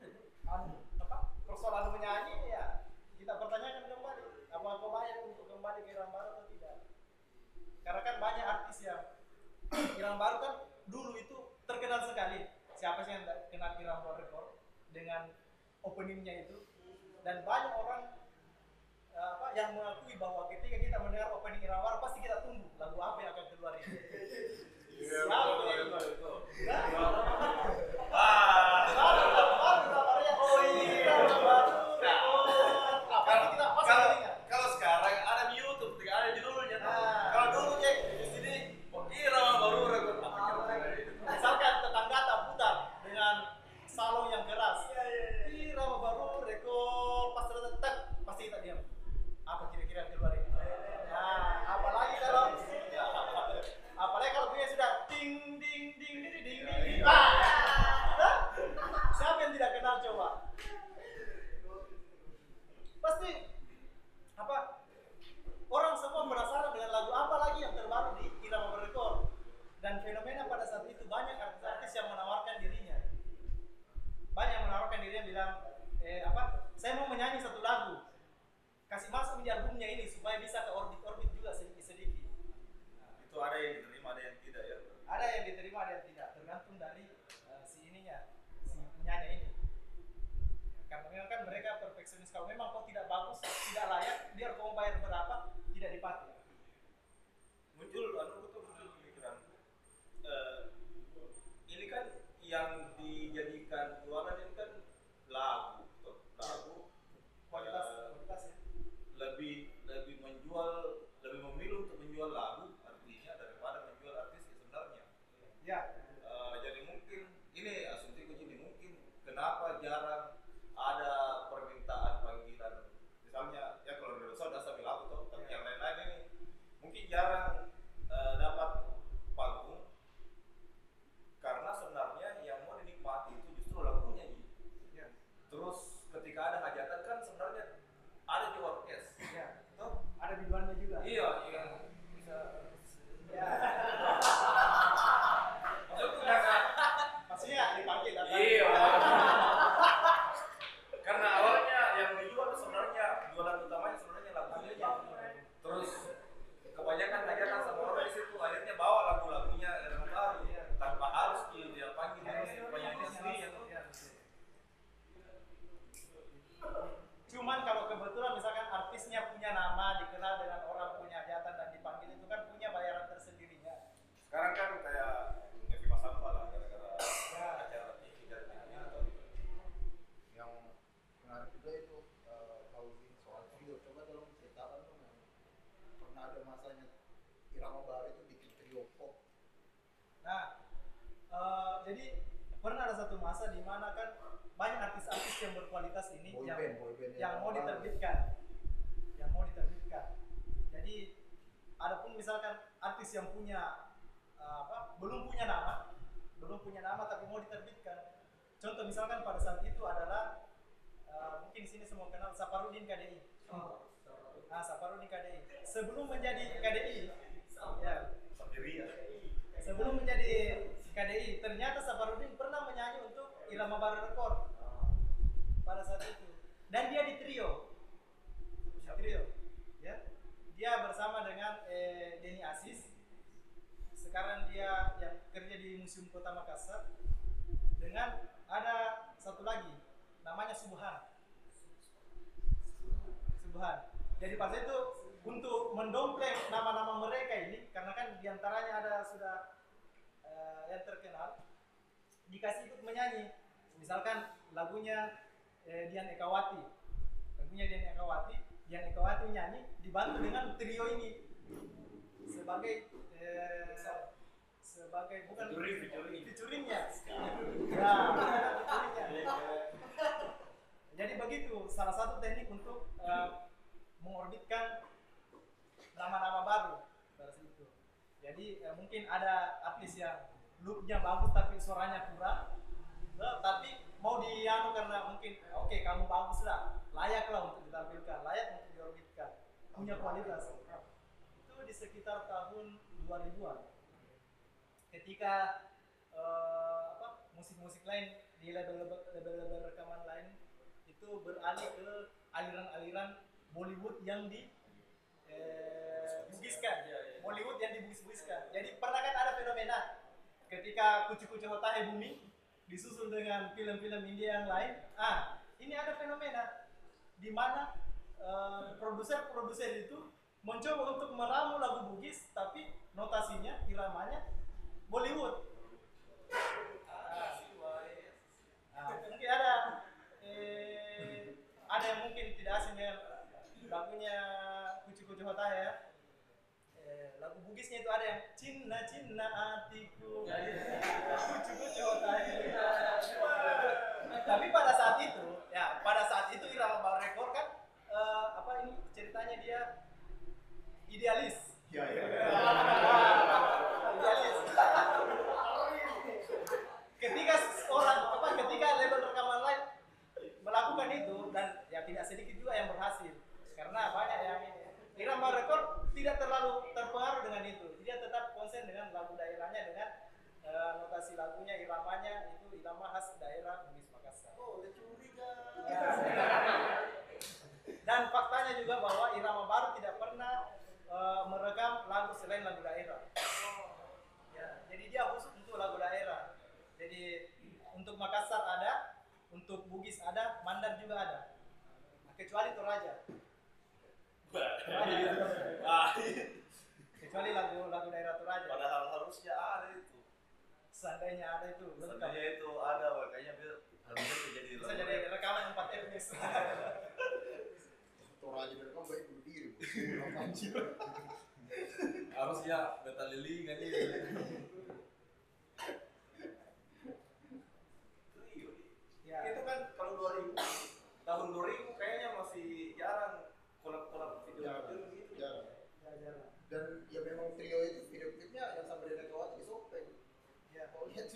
(laughs) Anu apa? Persoalan menyanyi ya kita pertanyakan kembali. Apakah kau layak untuk kembali ke Irang Baru atau tidak? Karena kan banyak artis yang (clears throat) Irang Baru kan dulu itu terkenal sekali. Siapa sih yang tidak kenal Irang Baru Record dengan openingnya itu? Dan banyak orang eh, apa yang mengakui bahwa ketika kita mendengar opening Irang Baru pasti kita tunggu lagu apa yang akan keluar itu. Siapa yang itu? que você nesse carro mesmo Dian Ekawati. Lagunya Dian Ekawati. Dian Ekawati nyanyi dibantu dengan trio ini. Sebagai eh, sebagai bukan Featuring, featuringnya ya? Featuringnya jadi begitu salah satu teknik untuk eh, mengorbitkan nama-nama baru saat itu. Jadi eh, mungkin ada artis yang looknya bagus tapi suaranya kurang, tapi mau dianu karena mungkin oke kamu bagus lah, layak lah untuk ditampilkan, layak untuk diorbitkan, punya kualitas. Itu di sekitar tahun 2000-an. Ketika eh, apa musik-musik lain di label-label label-label rekaman lain itu beralih ke aliran-aliran Bollywood yang di eh, bugiskan, Bollywood yang dibugis-bugiskan. Jadi pernah kan ada fenomena ketika kucu-kucu hotahe booming disusul dengan film-film India yang lain. Ah, ini ada fenomena di mana eh, produser-produser itu mencoba untuk meramu lagu bugis tapi notasinya, iramanya Bollywood. Ah, mungkin ada eh, ada yang mungkin tidak asing dengan lagunya Kucu Kucu Hota ya. Bugisnya itu ada yang Cinna Cinna hatiku Kucu Kucu Hota Tapi pada saat itu, ya pada saat itu Irama Bang Rekor kan eh, apa ini ceritanya dia idealis. Iya, iya. idealis. ketika orang apa ketika label rekaman lain melakukan itu dan ya tidak sedikit juga yang berhasil karena banyak yang Irama Record tidak terlalu terpengaruh dengan itu. Dia tetap konsen dengan lagu daerahnya dengan eh, notasi lagunya iramanya itu irama khas daerah Bugis Makassar. Oh, udah curiga. (laughs) dan faktanya juga bahwa irama baru tidak pernah eh, merekam lagu selain lagu daerah. Ya, jadi dia khusus untuk lagu daerah. Jadi untuk Makassar ada untuk Bugis ada Mandar juga ada. Nah, kecuali Toraja. Ah, kecuali lagu lagu daerah Toraja Padahal harusnya ada itu. seandainya ada itu lengkap Seandainya itu ada, makanya biar harusnya jadi bisa jadi rekaman empat etnis (laughs) Toraja dari kan baik bunuh diri. Anjir. (laughs) harusnya beta lilingan ini. ya Itu kan kalau 2000 tahun 2000 kayaknya masih jarang kolab-kolab video Jarang. film gitu. Jarang. ya jarang Dan ya memang trio itu video klipnya yang sama dengan Kawati Sopeng. ya Kau lihat. (laughs)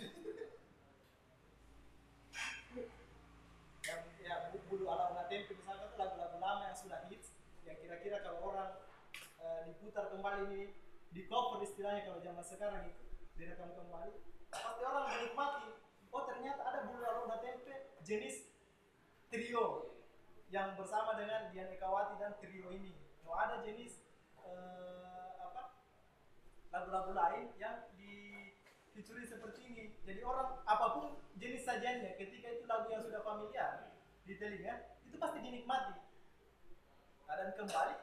Yang ya bu- bulu ala ala tempe misalnya itu lagu-lagu lama yang sudah hits yang kira-kira kalau orang eh, diputar kembali ini di cover istilahnya kalau zaman sekarang itu direkam kembali pasti orang menikmati. Oh ternyata ada bulu ala ala tempe jenis trio yang bersama dengan Dian Ekawati dan trio ini. Oh ada jenis apa lagu-lagu lain yang di featuring seperti ini. Jadi orang apa pun jenis sajiannya, ketika itu lagu yang sudah familiar di telinga, itu pasti dinikmati. Nah, Dan kembali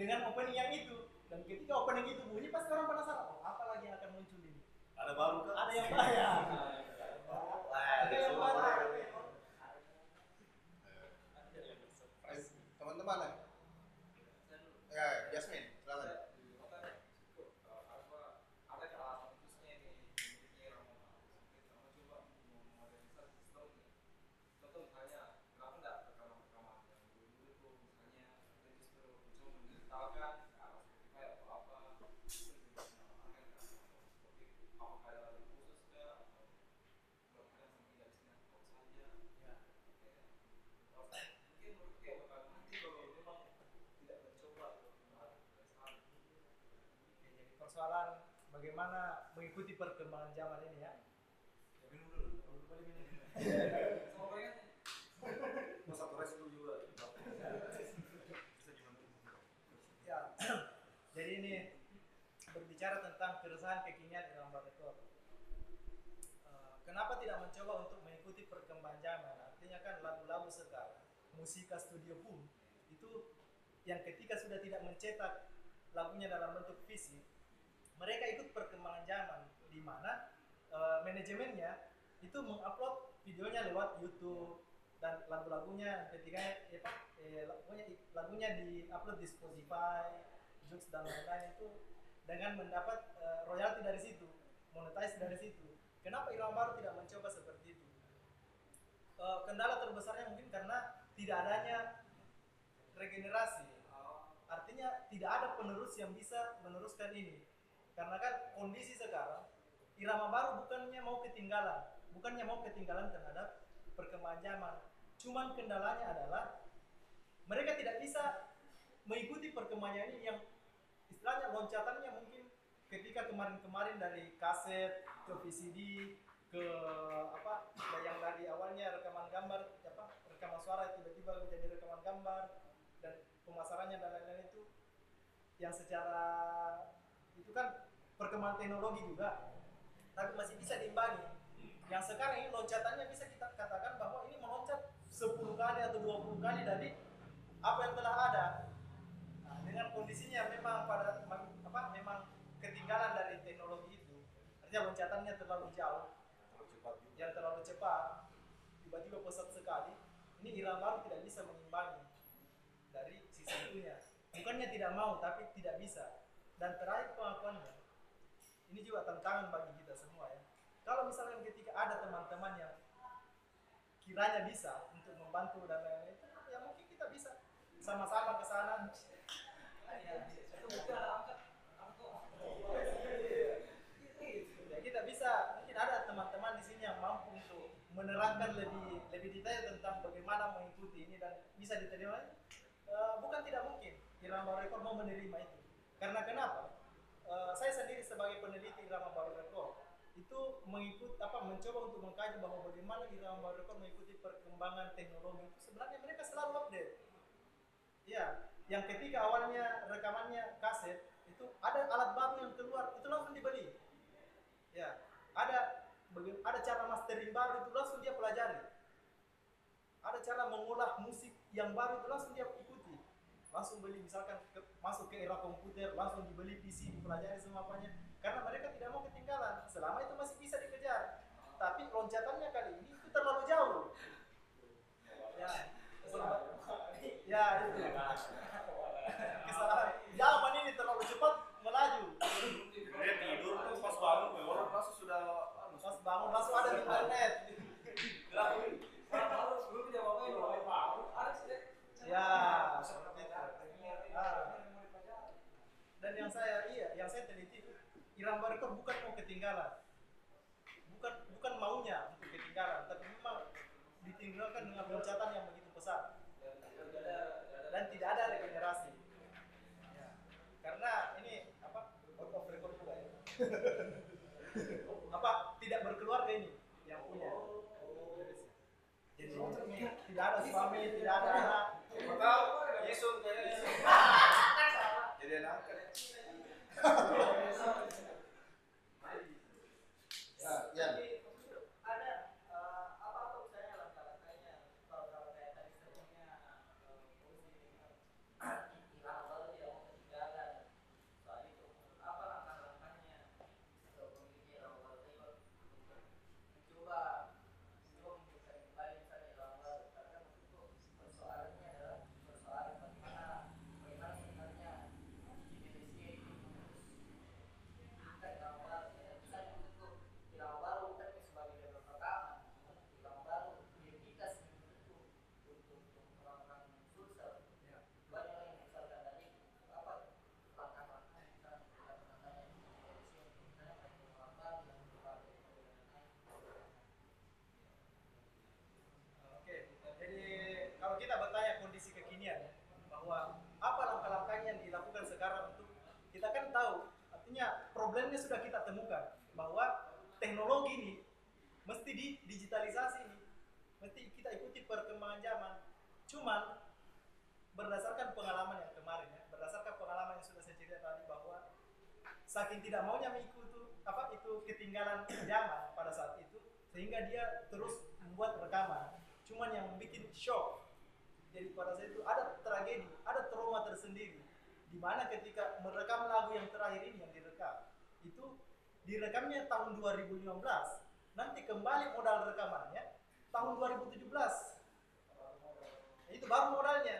dengan opening yang itu. Dan ketika opening itu bunyi, pasti orang penasaran, oh, apa lagi yang akan muncul ini? Ada baru kan? Ada yang banyak. Ada yang banyak. Teman-teman ya. Ya, Jasmine, silakan. Oke, jadi persoalan bagaimana mengikuti perkembangan zaman ini ya. Minum dulu. Boleh minum. Masa kores dulu juga. Ya, (clears throat) jadi ini berbicara tentang keresahan kekinian dalam Rekor. Eh, kenapa tidak mencoba untuk mengikuti perkembangan zaman? Artinya kan lagu-lagu sekarang, musika studio pun itu yang ketika sudah tidak mencetak lagunya dalam bentuk fisik, mereka ikut perkembangan zaman di mana eh, manajemennya itu mengupload videonya lewat YouTube dan lagu-lagunya ketika ya, eh, lagunya lagunya diupload di Spotify, Joox dan lain-lain itu dengan mendapat eh, royalti dari situ, monetize dari situ. Kenapa Irama Baru tidak mencoba seperti itu? Eh, kendala terbesarnya mungkin karena tidak adanya regenerasi. Artinya tidak ada penerus yang bisa meneruskan ini. Karena kan kondisi sekarang irama baru bukannya mau ketinggalan, bukannya mau ketinggalan terhadap perkembangan zaman. Cuman kendalanya adalah mereka tidak bisa mengikuti perkembangan ini yang istilahnya loncatannya mungkin ketika kemarin-kemarin dari kaset ke VCD ke apa yang dari awalnya rekaman gambar apa rekaman suara tiba-tiba menjadi rekaman gambar dan pemasarannya dan lain-lain itu yang secara itu kan perkembangan teknologi juga tapi masih bisa diimbangi. Yang sekarang ini loncatannya bisa kita katakan bahwa ini meloncat 10 kali atau 20 kali dari apa yang telah ada. Nah, dengan kondisinya memang pada apa memang ketinggalan dari teknologi itu artinya loncatannya terlalu jauh. Terlalu cepat juga. yang terlalu cepat tiba-tiba pesat sekali ini irama baru tidak bisa mengimbangi dari sisi itunya. Bukannya tidak mau tapi tidak bisa. Dan terakhir pengakuannya ini juga tantangan bagi kita semua ya. Kalau misalnya ketika ada teman-teman yang kiranya bisa untuk membantu dan lain-lain ya mungkin kita bisa sama-sama ke sana. Ya kita bisa mungkin ada teman-teman di sini yang mampu untuk menerangkan lebih lebih detail tentang bagaimana mengikuti ini dan bisa diterima. Eh, bukan tidak mungkin. Irama rekor mau menerima itu. Karena kenapa Eh, saya sendiri sebagai peneliti irama baru rekor itu mengikut apa mencoba untuk mengkaji bahwa bagaimana irama baru rekor mengikuti perkembangan teknologi itu sebenarnya mereka selalu update. Ya yang ketika awalnya rekamannya kaset itu ada alat baru yang keluar itu langsung dibeli. Ya ada ada cara mastering baru itu langsung dia pelajari. Ada cara mengolah musik yang baru itu langsung dia langsung beli misalkan ke- masuk ke era komputer langsung dibeli PC dipelajari semua apanya. Karena mereka tidak mau ketinggalan. Selama itu masih bisa dikejar. Tapi loncatannya kali ini itu terlalu jauh. Ya. Ya itu. Kesalahan. Zaman ini terlalu cepat melaju. Dia tidur tuh pas bangun, ya orang langsung sudah anu, pas bangun (laughs) langsung ada di internet ya seperti itu Ah. dan yang saya iya yang saya teliti Irama Rekor bukan mau ketinggalan. Bukan bukan maunya untuk ketinggalan tapi memang ditinggalkan dengan loncatan yang begitu besar. Dan tidak ada regenerasi. Ya. karena ini apa out of record juga ya. (laughs) Apa tidak berkeluarga ini yang punya. Jadi tidak ada suami tidak ada anak. Tahu, Yesus (laughs) jadi anak (laughs) angkat. Ya, ya. ada eh, apa-apa misalnya langkah-langkahnya kalau kalau kayak tadi sebelumnya eh, polisi hilang baru tidak mau ketinggalan soal itu apa langkah-langkahnya atau pemiliknya hilang baru tadi untuk mencoba mencoba memberikan kembali misalnya hilang baru karena kan itu persoalannya adalah persoalan bagaimana bagaimana sebenarnya Indonesia ini angkat hilang baru ya misalnya untuk hilang baru bukan sebagai level pertama hilang baru identitas itu untuk untuk orang-orang Sulsel banyak yang misalkan tadi apa langkah-langkah misalnya langkah-langkahnya Indonesia misalnya kayak orang baru yang berbagai Oke, jadi kalau kita bertanya kondisi kekinian ya, bahwa apa langkah-langkah yang dilakukan sekarang untuk kita kan tahu artinya problemnya sudah kita temukan bahwa teknologi ini mesti di digitalisasi ini mesti kita ikuti perkembangan zaman cuman berdasarkan pengalaman yang kemarin ya berdasarkan pengalaman yang sudah saya cerita tadi bahwa saking tidak maunya mengikuti apa itu ketinggalan zaman pada saat itu sehingga dia terus membuat rekaman. Cuman yang bikin shock jadi pada saat itu ada tragedi ada trauma tersendiri di mana ketika merekam lagu yang terakhir ini yang direkam itu direkamnya tahun 2015 nanti kembali modal rekamannya tahun 2017 itu baru modalnya.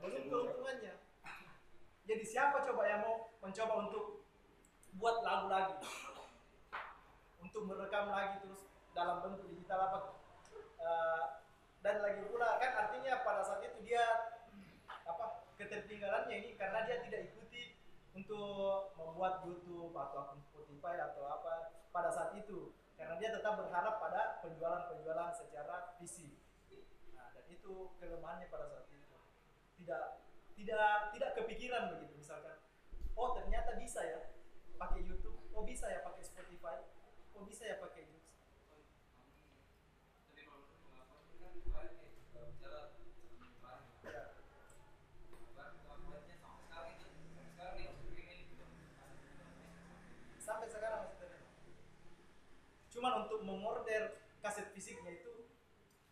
Belum keuntungannya. jadi siapa coba yang mau mencoba untuk buat lagu lagi? Untuk merekam lagi terus dalam bentuk digital apa? Eh, dan lagi pula kan artinya pada saat itu dia apa ketertinggalannya ini karena dia tidak ikuti untuk membuat YouTube atau akun Spotify atau apa pada saat itu. Karena dia tetap berharap pada penjualan-penjualan secara fisik itu kelemahannya pada saat itu. Tidak tidak tidak kepikiran begitu misalkan oh ternyata bisa ya pakai YouTube oh bisa ya pakai Spotify oh bisa ya pakai YouTube kan ya. pengakuannya sampai sekarang sampai masih terima. Cuman untuk mengorder kaset fisiknya itu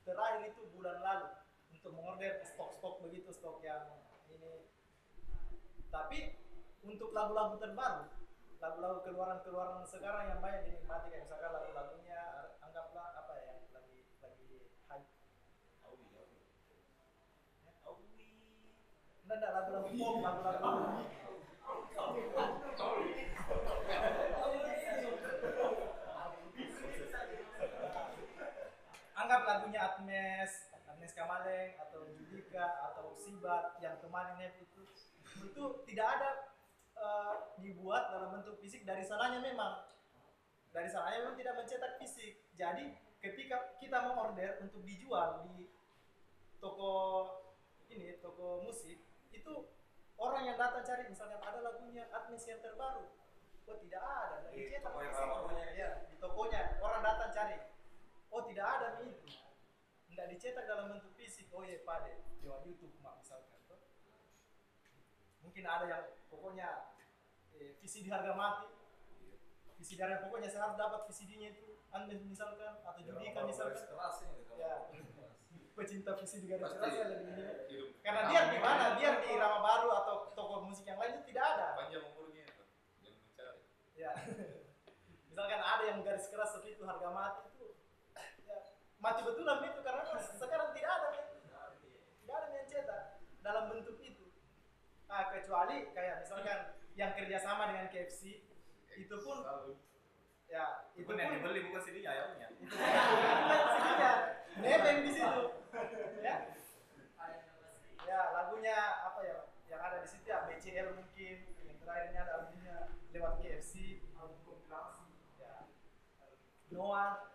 terakhir itu bulan lalu mengorder stok-stok begitu stok yang ini. Tapi untuk lagu-lagu terbaru, lagu-lagu keluaran-keluaran sekarang yang banyak dinikmati kayak misalkan lagu-lagunya anggaplah apa ya yang lagi lagi hype. Awi, awi. Awi. Enggak, enggak lagu-lagu pop, lagu-lagu anggap lagunya Agnes, Agnes Kamaleng atau Judika atau Sibat yang kemarin itu itu tidak ada eh, dibuat dalam bentuk fisik. Dari sananya memang dari sananya memang tidak mencetak fisik. Jadi ketika kita mau order untuk dijual di toko ini toko musik itu orang yang datang cari misalkan ada lagunya Agnes yang terbaru. Oh tidak ada. Di dicetak toko yang ya di tokonya. Orang datang cari. Oh tidak ada nih. Itu tidak dicetak dalam bentuk fisik oh iya pade lewat YouTube mak misalkan tuh. mungkin ada yang pokoknya eh, VCD harga mati. VCD harga pokoknya saya harus dapat VCD-nya itu Anda misalkan atau Ya, Judika orang misalkan. garis Ya. garis (laughs) pecinta VCD garis Pasti. keras ya lebih ini. Hidup. Karena dia di mana dia di Rama Baru atau toko musik yang lain itu tidak ada. Panjang umurnya itu yang mencari. Ya. (laughs) Misalkan ada yang garis keras seperti itu harga mati itu ya, mati betulan itu. Karena sekarang tidak ada men. tidak ada yang cetak dalam bentuk itu. Ah kecuali kayak misalkan yang kerjasama dengan KFC itu pun ya itu itu pun yang dibeli bukan CD-nya ayamnya itu sininya nebeng di situ. Ya? Ya lagunya apa ya yang ada di situ ya BCL mungkin yang terakhirnya ada albumnya lewat KFC album kompilasi. Ya. Noah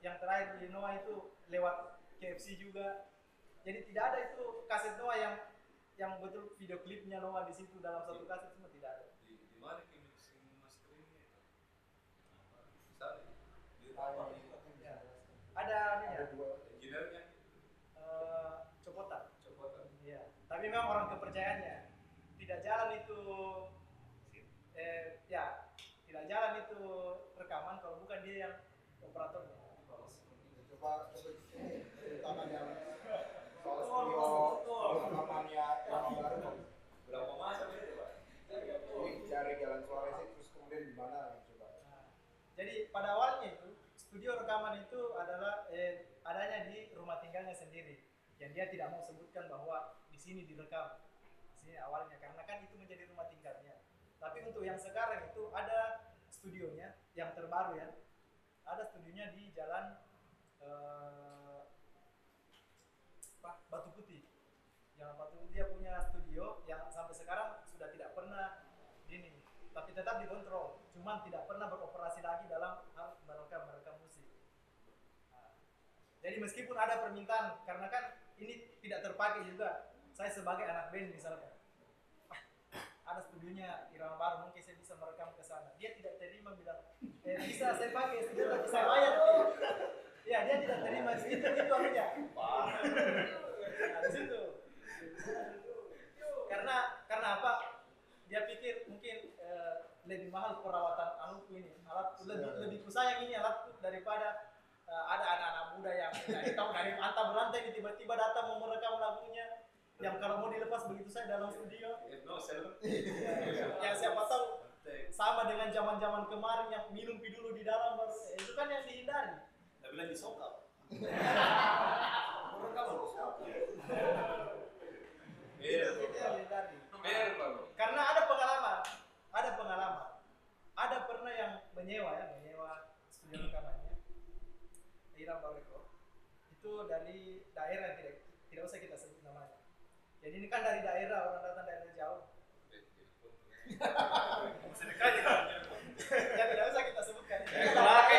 yang terakhir di Noah itu lewat KFC juga jadi tidak ada itu kaset Noah yang yang betul video klipnya Noah di situ dalam satu kaset semua tidak ada. Di di mana mixing masteringnya misalnya di ya. ada ya Ada dua. engineer-nya eh, copotan. Coba Iya, tapi memang orang kepercayaannya. Tidak jalan itu eh ya tidak jalan itu rekaman kalau bukan dia yang operatornya. Coba coba ini ceritakan yang soal Betul, studio betul. rekamannya yang baru. berapa masa itu pak Ini dari Jalan Suarez terus kemudian di mana coba? Nah, jadi pada awalnya itu studio rekaman itu adalah eh, adanya di rumah tinggalnya sendiri. Yang dia tidak mau sebutkan bahwa di sini direkam. Di sini awalnya karena kan itu menjadi rumah tinggalnya. Tapi untuk yang sekarang itu ada studionya yang terbaru ya. Ada studionya di jalan eh, Batu Putih. Jalan Batu Putih dia punya studio yang sampai sekarang sudah tidak pernah ini tapi tetap dikontrol cuman tidak pernah beroperasi lagi dalam hal merekam merekam musik. Nah, jadi meskipun ada permintaan karena kan ini tidak terpakai juga. Saya sebagai anak band misalkan "Ah, ada studionya Irama Baru mungkin saya bisa merekam ke sana. Dia tidak terima bilang eh, bisa saya pakai studio tapi saya bayar. Pi." ya dia tidak terima. Itu itu anunya nah, karena karena apa? Dia pikir mungkin lebih mahal perawatan anakku ini. Alat lebih lebih kusayang ini alatku daripada eh, ada anak-anak muda yang dari tahu dari antah berantai ini tiba-tiba datang mau merekam lagunya. Yang kalau mau dilepas begitu saya dalam studio. No, sel. yang siapa tahu sama dengan zaman-zaman kemarin yang minum pi dulu di dalam baru. Eh, itu kan yang dihindari. Tapi lagi sokap. Iya. karena ada pengalaman ada pengalaman. Ada pernah yang menyewa ya menyewa studio rekamannya di Rambau Record itu dari daerah yang tidak tidak usah kita sebut namanya. Jadi ini kan dari daerah orang datang dari jauh. (laughs) Ya tidak usah kita sebutkan. Ini Eh, daerah,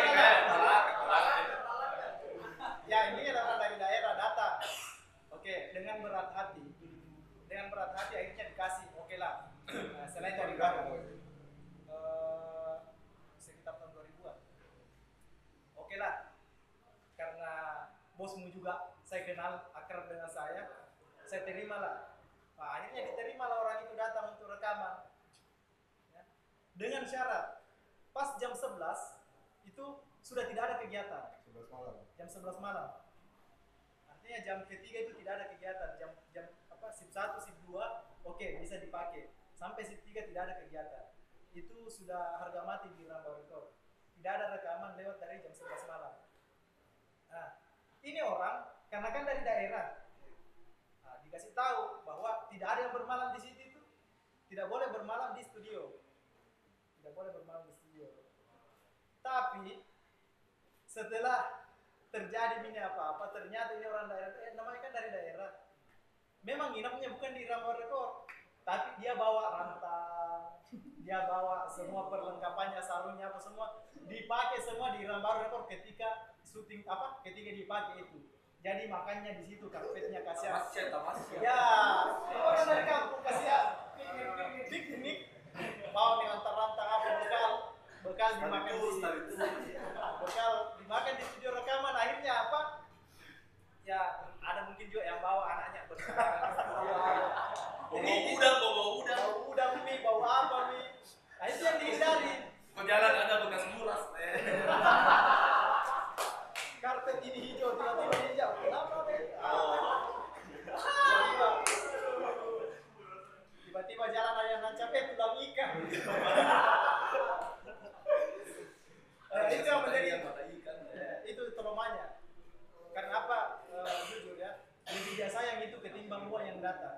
ya ini orang dari daerah datang. Oke dengan berat hati. Dengan berat hati akhirnya dikasih oke lah Nah, selain dari baru eh, sekitar tahun 2000-an oke lah karena bosmu juga saya kenal akrab dengan saya saya terima lah nah, akhirnya diterima lah orang itu datang untuk rekaman Ya. dengan syarat pas jam 11 itu sudah tidak ada kegiatan 11 malam. jam 11 malam. Artinya jam ketiga itu tidak ada kegiatan. Jam jam apa sip 1, sip 2 oke bisa dipakai. Sampai sip 3 tidak ada kegiatan. Itu sudah harga mati di Rambau Record. Tidak ada rekaman lewat dari jam 11 malam. Nah, ini orang karena kan dari daerah. Nah, dikasih tahu bahwa tidak ada yang bermalam di situ itu. Tidak boleh bermalam di studio. Tidak boleh bermalam di studio. Tapi setelah terjadi ini apa-apa ternyata ini orang daerah eh, namanya kan dari daerah memang nginapnya bukan di Rambau Record tapi dia bawa rantang dia bawa semua perlengkapannya sarungnya apa semua dipakai semua di Rambau Record ketika syuting apa ketika dipakai itu jadi makanya di situ karpetnya kasihan Tamasya, tamasya. Ya, orang dari kampung kasihan piknik, bawa dengan rantang apa bekal, bekal dimakan di situ. itu. Bekal dimakan di studio rekaman akhirnya apa? Ya ada mungkin juga yang bawa anaknya Bawa udang, bawa udang. Bawa udang mie, bawa apa mie? Nah itu yang dihindari. Jalan ada bekas muras. (laughs) Karpet ini hijau, tiba-tiba hijau. Kenapa deh? Oh. Tiba-tiba jalan ayam nancap eh tulang ikan. (laughs) Eh, itu yang menjadi itu traumanya. Karena apa? Eh, jujur ya, lebih dia sayang itu ketimbang uang yang datang.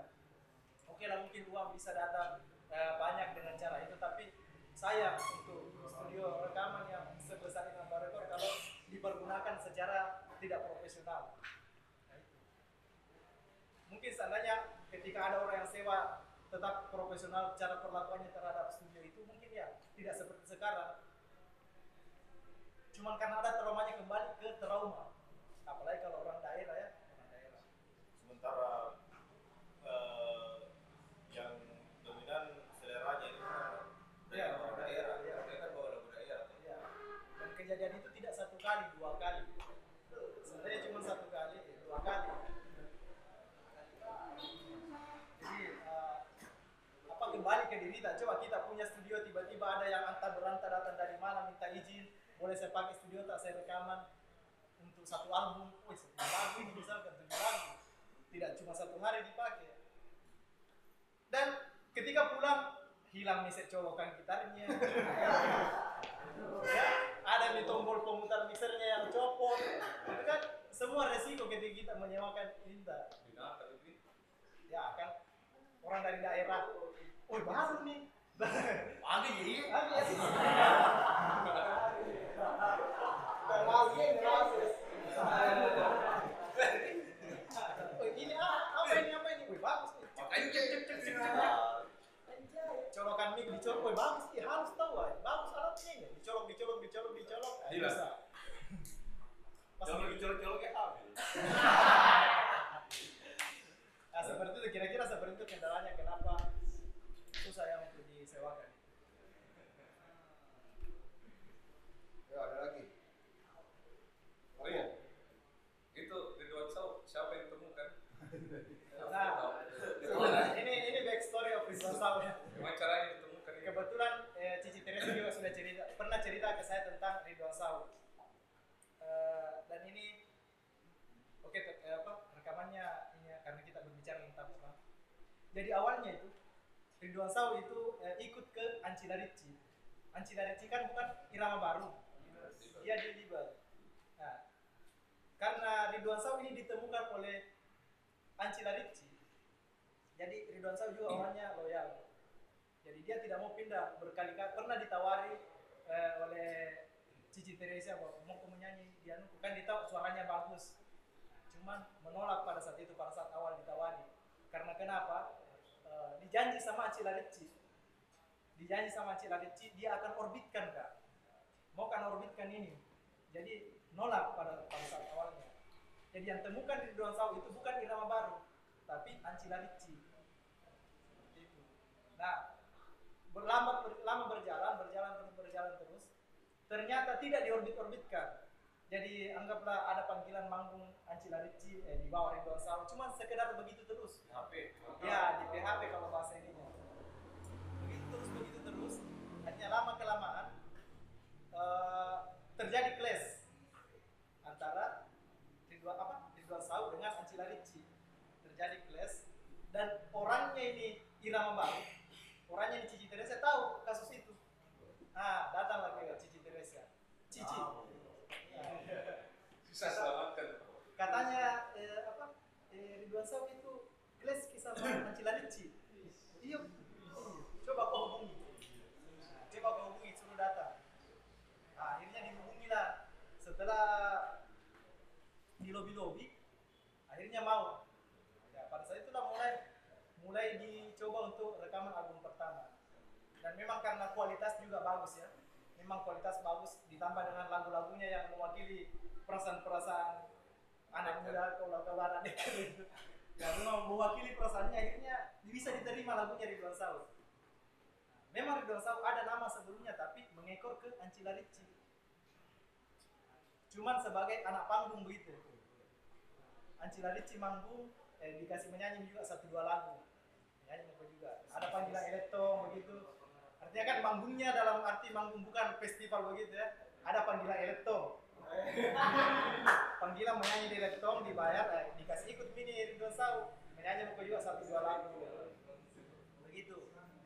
Lah mungkin uang bisa datang eh, banyak dengan cara itu, tapi sayang untuk studio rekaman yang sebesar ini Rekor kalau dipergunakan secara tidak profesional. Mungkin seandainya ketika ada orang yang sewa tetap profesional cara perlakuannya terhadap studio itu mungkin ya tidak seperti sekarang. Cuman karena ada traumanya kembali ke trauma. Apalagi kalau orang daerah ya, orang daerah. Sementara eh, yang dominan seleranya itu kan dari Iya, orang daerah. iya. Mereka kan bawa lagu daerah. Ya. Dan kejadian itu tidak satu kali, dua kali. Sebenarnya cuma satu kali, dua kali. Jadi eh, apa kembali ke diri kita. Coba kita punya studio tiba-tiba ada yang antah berantah datang dari mana minta izin, boleh saya pakai studio tak saya rekaman untuk satu album, wih sepuluh lagu ini misalkan tujuh lagu, tidak cuma satu hari dipakai. Dan ketika pulang hilang meset colokan gitarnya. (laughs) ya, ada di tombol pemutar mixernya yang copot. Itu kan semua resiko ketika kita menyewakan Inta. Ya kan orang dari daerah. Oh baru nih. Nah, seperti itu kira-kira seperti itu kendalanya kenapa itu saya waktu disewakan. Ya ada lagi. Oh iya. Itu Ridwan Saw siapa yang temukan? Nah ini ini backstory of Ridwan Saw ya gimana caranya ditemukan kebetulan eh, Cici Teresa juga sudah cerita pernah cerita ke saya tentang Ridwan Saw uh, eh, dan ini oke okay, apa rekamannya ini ya, karena kita berbicara tentang apa. Jadi awal Ridwan Saw itu eh, ikut ke Anci Larici. Anci Larici kan bukan irama baru. Dia di Libel. Nah, karena Ridwan Saw ini ditemukan oleh Anci Larici. Jadi Ridwan Saw juga awalnya loyal. Jadi dia tidak mau pindah berkali-kali pernah ditawari eh, oleh Cici Teresa bahwa mau kamu nyanyi dia kan dia tahu suaranya bagus. Cuman menolak pada saat itu pada saat awal ditawari. Karena kenapa? Dijanji sama Anci Larici. Dijanji sama Anci Larici dia akan orbitkan kak. Mau kan orbitkan ini. Jadi nolak pada pada saat awalnya. Jadi yang temukan di Ridwan Saw itu bukan irama baru, tapi Anci Larici. Seperti itu. Nah, berlama ber- lama berjalan, berjalan terus berjalan terus. Ternyata tidak diorbit-orbitkan. Jadi anggaplah ada panggilan manggung Anci Larici eh, di bawah Ridwan Saw, cuma sekedar begitu terus. HP. Ya, di PHP kalau bahasa ininya. Begitu terus, begitu terus. Hanya lama kelamaan eh, terjadi clash antara Ridwan apa? Ridwan Saw dengan Anci Larici. Terjadi clash dan orangnya ini irama baru. Orangnya ini Cici Teresa tahu kasus itu. Ah, datanglah ke Cici Teresa. Cici. Nah, Susah selamatkan. katanya eh, apa eh, Ridwan Saw itu clash kisah sama (laughs) Anci Larici iya. Coba kau hubungi. Coba kau hubungi suruh datang. Nah, akhirnya dihubungi lah setelah di lobby lobby akhirnya mau. Ya pada saat itulah mulai mulai dicoba untuk rekaman album pertama. Dan memang karena kualitas juga bagus ya memang kualitas bagus ditambah dengan lagu-lagunya yang mewakili perasaan-perasaan anak muda kaulah-kaulah anak itu (laughs) ya memang mewakili perasaannya akhirnya bisa diterima lagunya Ridwan Saw memang Ridwan Saw ada nama sebelumnya tapi mengekor ke Anci Larici cuman sebagai anak panggung begitu. Anci Larici manggung eh, dikasih menyanyi juga satu dua lagu. Nyanyi apa juga. Ada panggilan elektron begitu artinya kan manggungnya dalam arti manggung bukan festival begitu ya. Ada panggilan elektron panggilan menyanyi di elektron dibayar eh, dikasih ikut mini Ridwan Saw menyanyi apa juga satu dua lagu. Begitu.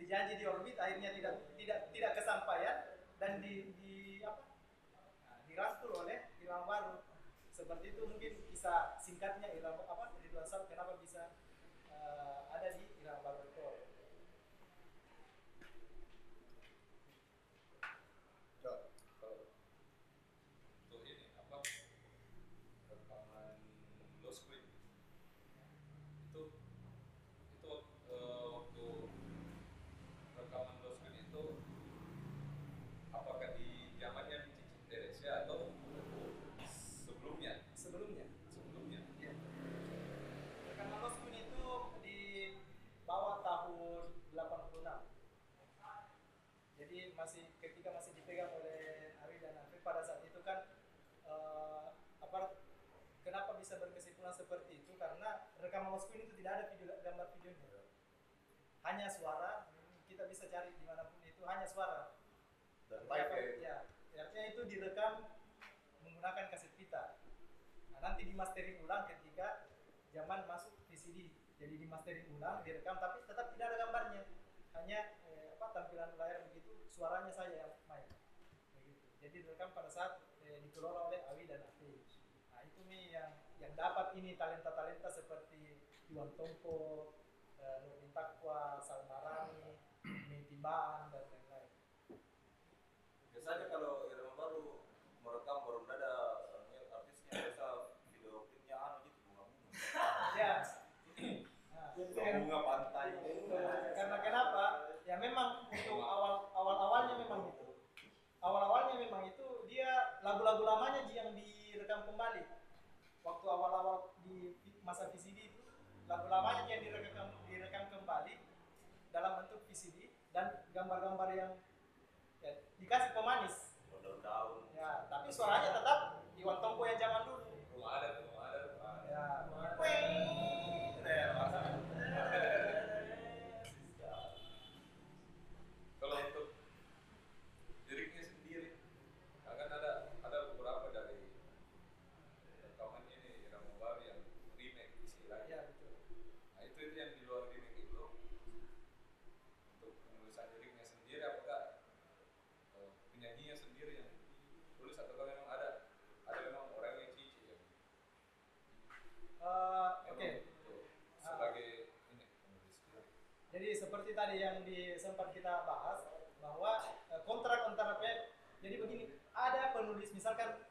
Dijanji di orbit akhirnya tidak tidak tidak kesampaian dan di, di apa? Nah, dirangkul oleh Irama Baru. Seperti itu mungkin kisah singkatnya Irama apa Ridwan Saw kenapa bisa eh, ada di Irama Baru Record. Dok, kalau Untuk ini apa? Rekaman low screen. Itu itu eh, waktu rekaman low screen itu apakah di zamannya Cici Teresia atau sebelumnya? sebelumnya Sebelumnya. ya. rekaman Loskun itu di bawah tahun 86 jadi masih ketika masih dipegang oleh Ari dan Afif pada saat itu kan eh, apa kenapa bisa berkesimpulan seperti itu karena rekaman Loskun itu tidak ada video gambar videonya hanya suara kita bisa cari di mana pun itu hanya suara dan live ya, artinya itu direkam menggunakan kaset pita. Nah, nanti di mastering ulang ketika zaman masuk VCD. Jadi di mastering ulang, direkam tapi tetap tidak ada gambarnya. Hanya eh, apa tampilan layar begitu, suaranya saya yang main. Begitu. Jadi direkam pada saat eh, dikelola oleh Awi dan Afi. Nah, itu nih yang yang dapat ini talenta-talenta seperti Iwan Tompo, eh, Takwa, Salma Rami, Menti Baan dan lain-lain. Biasanya kalau Irama baru merekam baru ada artisnya biasa video klipnya anu gitu bunga-bunga. Ya. Nah, Bunga pantai. karena kenapa? Ya memang untuk awal awal awalnya memang itu. Awal awalnya memang itu dia lagu-lagu lamanya yang direkam kembali. Waktu awal awal di masa VCD itu lagu lamanya yang direkam kembali dalam bentuk VCD dan gambar-gambar yang ya, dikasih pemanis. Daun-daun. Ya, tapi suaranya tetap Iwan Tompo yang zaman dulu. Rumah ada, rumah ada, rumah ada. Ya, Eh, masa- Kalau untuk liriknya sendiri, akan ada ada beberapa dari rekaman ini Irama Baru yang remake istilahnya. ya betul. Nah itu itu yang di luar remake itu sendiri yang tulis atau kalau memang ada ada memang orang yang cici ya. Eh, Memang Oke, itu sebagai ini penulis. jadi seperti tadi yang di, sempat kita bahas bahwa eh, kontrak antara pihak. Jadi begini, ada penulis misalkan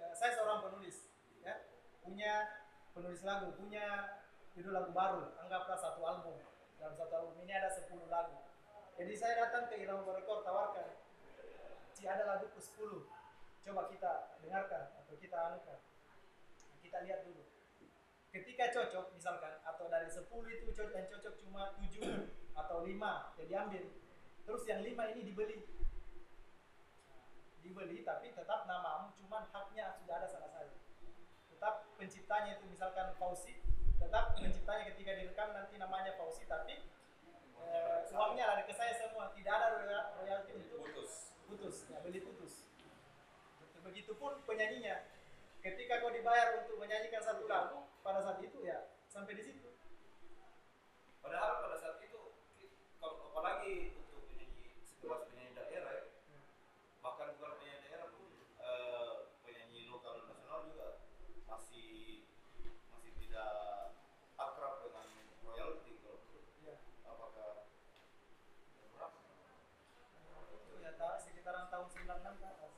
eh, saya seorang penulis, ya punya penulis lagu, punya judul lagu baru, anggaplah satu album. Dalam satu album ini ada 10 lagu. Jadi saya datang ke Irama Rekor tawarkan, Ci ada lagu ke 10, coba kita dengarkan atau kita anukan. Kita lihat dulu. Ketika cocok misalkan atau dari 10 itu cocok yang cocok cuma 7 atau 5 ya diambil. Terus yang 5 ini dibeli. Dibeli tapi tetap namamu cuman haknya sudah ada salah saya. Tetap penciptanya itu misalkan Fauzi, tetap penciptanya ketika direkam nanti namanya Fauzi tapi eh, uangnya lari ke saya semua, tidak ada royal- royalti untuk Putus. putus, ya beli putus. Begitupun penyanyinya, ketika kau dibayar untuk menyanyikan satu lagu, pada saat itu ya sampai di situ. Padahal pada saat itu apalagi untuk penyanyi sekelas penyanyi daerah ya, bahkan bukan penyanyi daerah pun eh, penyanyi lokal nasional juga masih masih tidak akrab dengan royalti kalau Ya, apakah berapa? itu ya ta- sekitaran tahun 96 ke atas.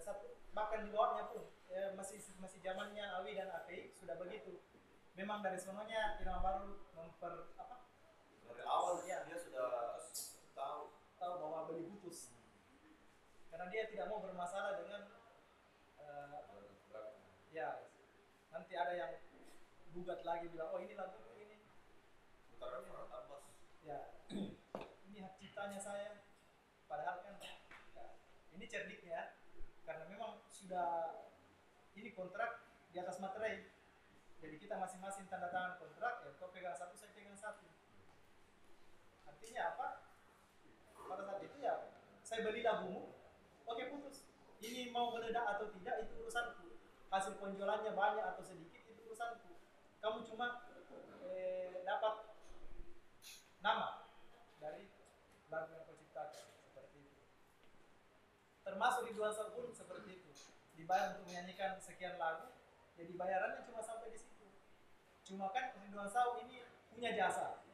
Satu, bahkan di bawahnya pun ya, masih masih zamannya Awi dan API sudah begitu. Memang dari sononya Irama Baru memper apa Dari awal Ya. dia sudah tahu tahu beli putus. Karena dia tidak mau bermasalah dengan eh, ya nanti ada yang gugat lagi bilang oh ini lagu ini ya ini hak ciptanya saya. Padahal kan ya, ini cerdiknya karena memang sudah ini kontrak di atas materai. Jadi kita masing-masing tanda tangan kontrak ya kau pegang satu saya pegang satu. Artinya apa pada saat itu ya saya beli lagumu oke putus. Ini mau meledak atau tidak itu urusanku. Hasil penjualannya banyak atau sedikit itu urusanku. Kamu cuma eh, dapat nama dari lagu yang kau ciptakan seperti itu. Termasuk Ridwan Saw pun seperti itu. Dibayar untuk menyanyikan sekian lagu jadi bayarannya cuma sampai di situ. Cuma kan Ridwan Saw ini punya jasa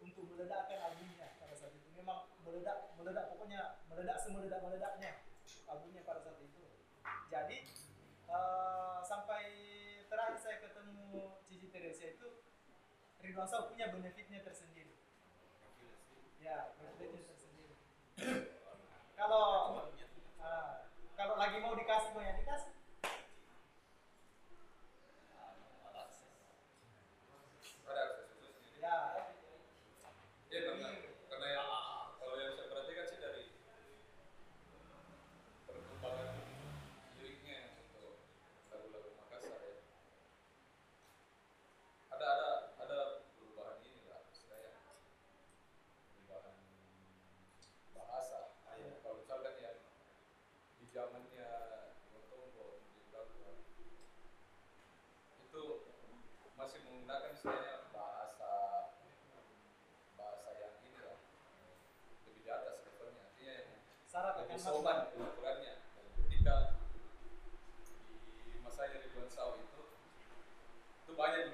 untuk meledakkan albumnya pada saat itu memang meledak meledak pokoknya meledak semeledak meledaknya albumnya pada saat itu. Jadi eh, sampai terakhir saya ketemu Cici Teresia itu Ridwan Saw punya benefitnya tersendiri. Ya benefitnya tersendiri. (coughs) Kalau ah, kalau lagi mau dikasih mau yang dikasih Ada akses khususnya. ya Ya karena karena yang kalau yang saya perhatikan sih dari perkembangan liriknya untuk lagu-lagu Makassar ya. Ada ada ada perubahan ini lah istilahnya perubahan bahasa. Iya. Kalau misalkan yang di zamannya Motombo dilakukan itu masih menggunakan istilahnya bahasa bahasa yang ini lah lebih di atas levelnya artinya yang syarat akan sopan ukurannya. Ketika di masanya Ridwan Saw itu itu banyak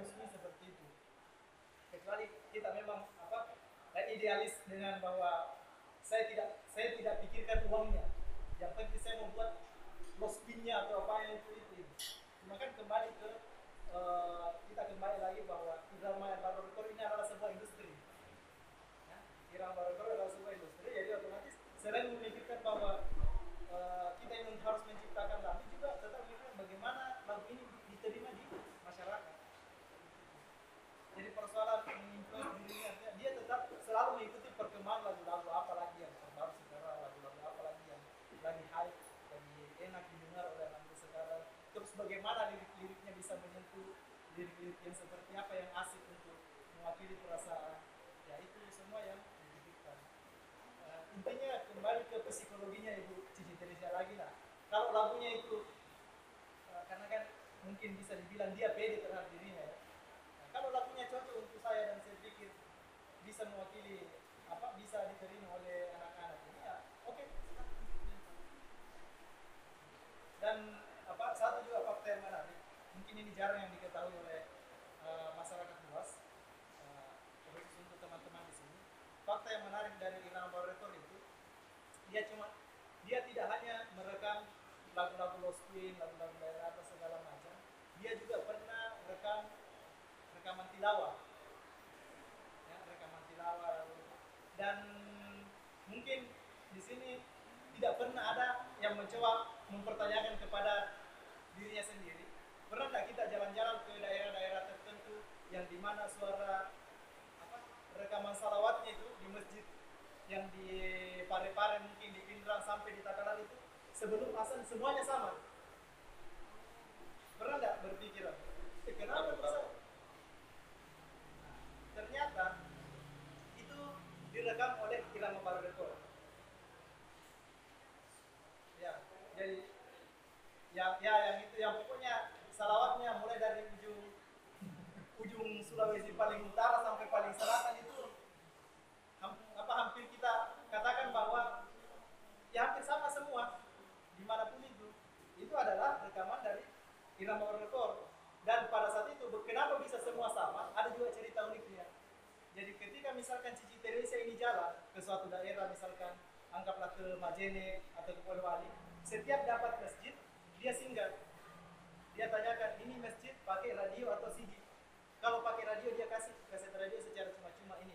loswi seperti itu. Kecuali kita memang apa eh, idealis dengan bahwa saya tidak saya tidak pikirkan uangnya. Yang penting saya membuat loss pinnya atau apa yang itu itu. Cuma kan kembali ke eh, kita kembali lagi bahwa irama baru ini adalah sebuah industri. Ya, irama rekor adalah sebuah industri jadi otomatis selain memikirkan bahwa eh, kita ini harus menciptakan lagu juga tetap memikirkan bagaimana lagu ini diterima di masyarakat jadi persoalan menginfluence dirinya artinya dia tetap selalu mengikuti perkembangan lagu-lagu apa lagi yang terbaru sekarang lagu-lagu apa lagi yang lagi hype lagi enak didengar oleh anak muda sekarang terus bagaimana lirik-liriknya bisa menyentuh yang seperti apa yang asik untuk mewakili perasaan ya itu semua yang dipikirkan Eh, intinya kembali ke psikologinya ibu Cici Teresia lagi lah. Kalau lagunya itu eh, karena kan mungkin bisa dibilang dia pede terhadap dirinya ya. Nah, kalau lagunya cocok untuk saya dan saya pikir bisa mewakili apa bisa diterima oleh anak-anak ini ya oke. Dan apa satu juga fakta yang menarik. Mungkin ini jarang yang diketahui oleh eh, masyarakat luas eh, khusus untuk teman-teman di sini fakta yang menarik dari Irama Baroretor itu dia cuma dia tidak hanya merekam lagu-lagu Lost Queen, lagu-lagu daerah atas segala macam dia juga pernah rekam rekaman tilawah. Ya rekaman tilawah. Dan mungkin di sini tidak pernah ada yang mencoba mempertanyakan kepada dirinya sendiri. Pernah tidak kita jalan-jalan ke daerah-daerah tertentu yang di mana suara rekaman salawatnya itu di masjid yang di Parepare sampai di Takalar itu sebelum azan semuanya sama pernah tidak berpikiran eh, kenapa bisa ternyata itu direkam oleh Irama Barodekor. Ya, jadi ya ya yang itu yang pokoknya salawatnya mulai dari ujung ujung Sulawesi paling utara sampai paling selatan itu ham- apa hampir kita katakan bahwa ya hampir sama semua di mana pun itu itu adalah rekaman dari Irama Barodekor dan pada saat itu kenapa bisa semua sama? Ada juga cerita uniknya. Jadi ketika misalkan Cici Teresa ini jalan ke suatu daerah misalkan anggaplah ke Majene atau ke Polewali setiap dapat masjid dia singgah. Dia tanyakan ini masjid pakai radio atau CD kalau pakai radio dia kasih kaset radio secara cuma-cuma ini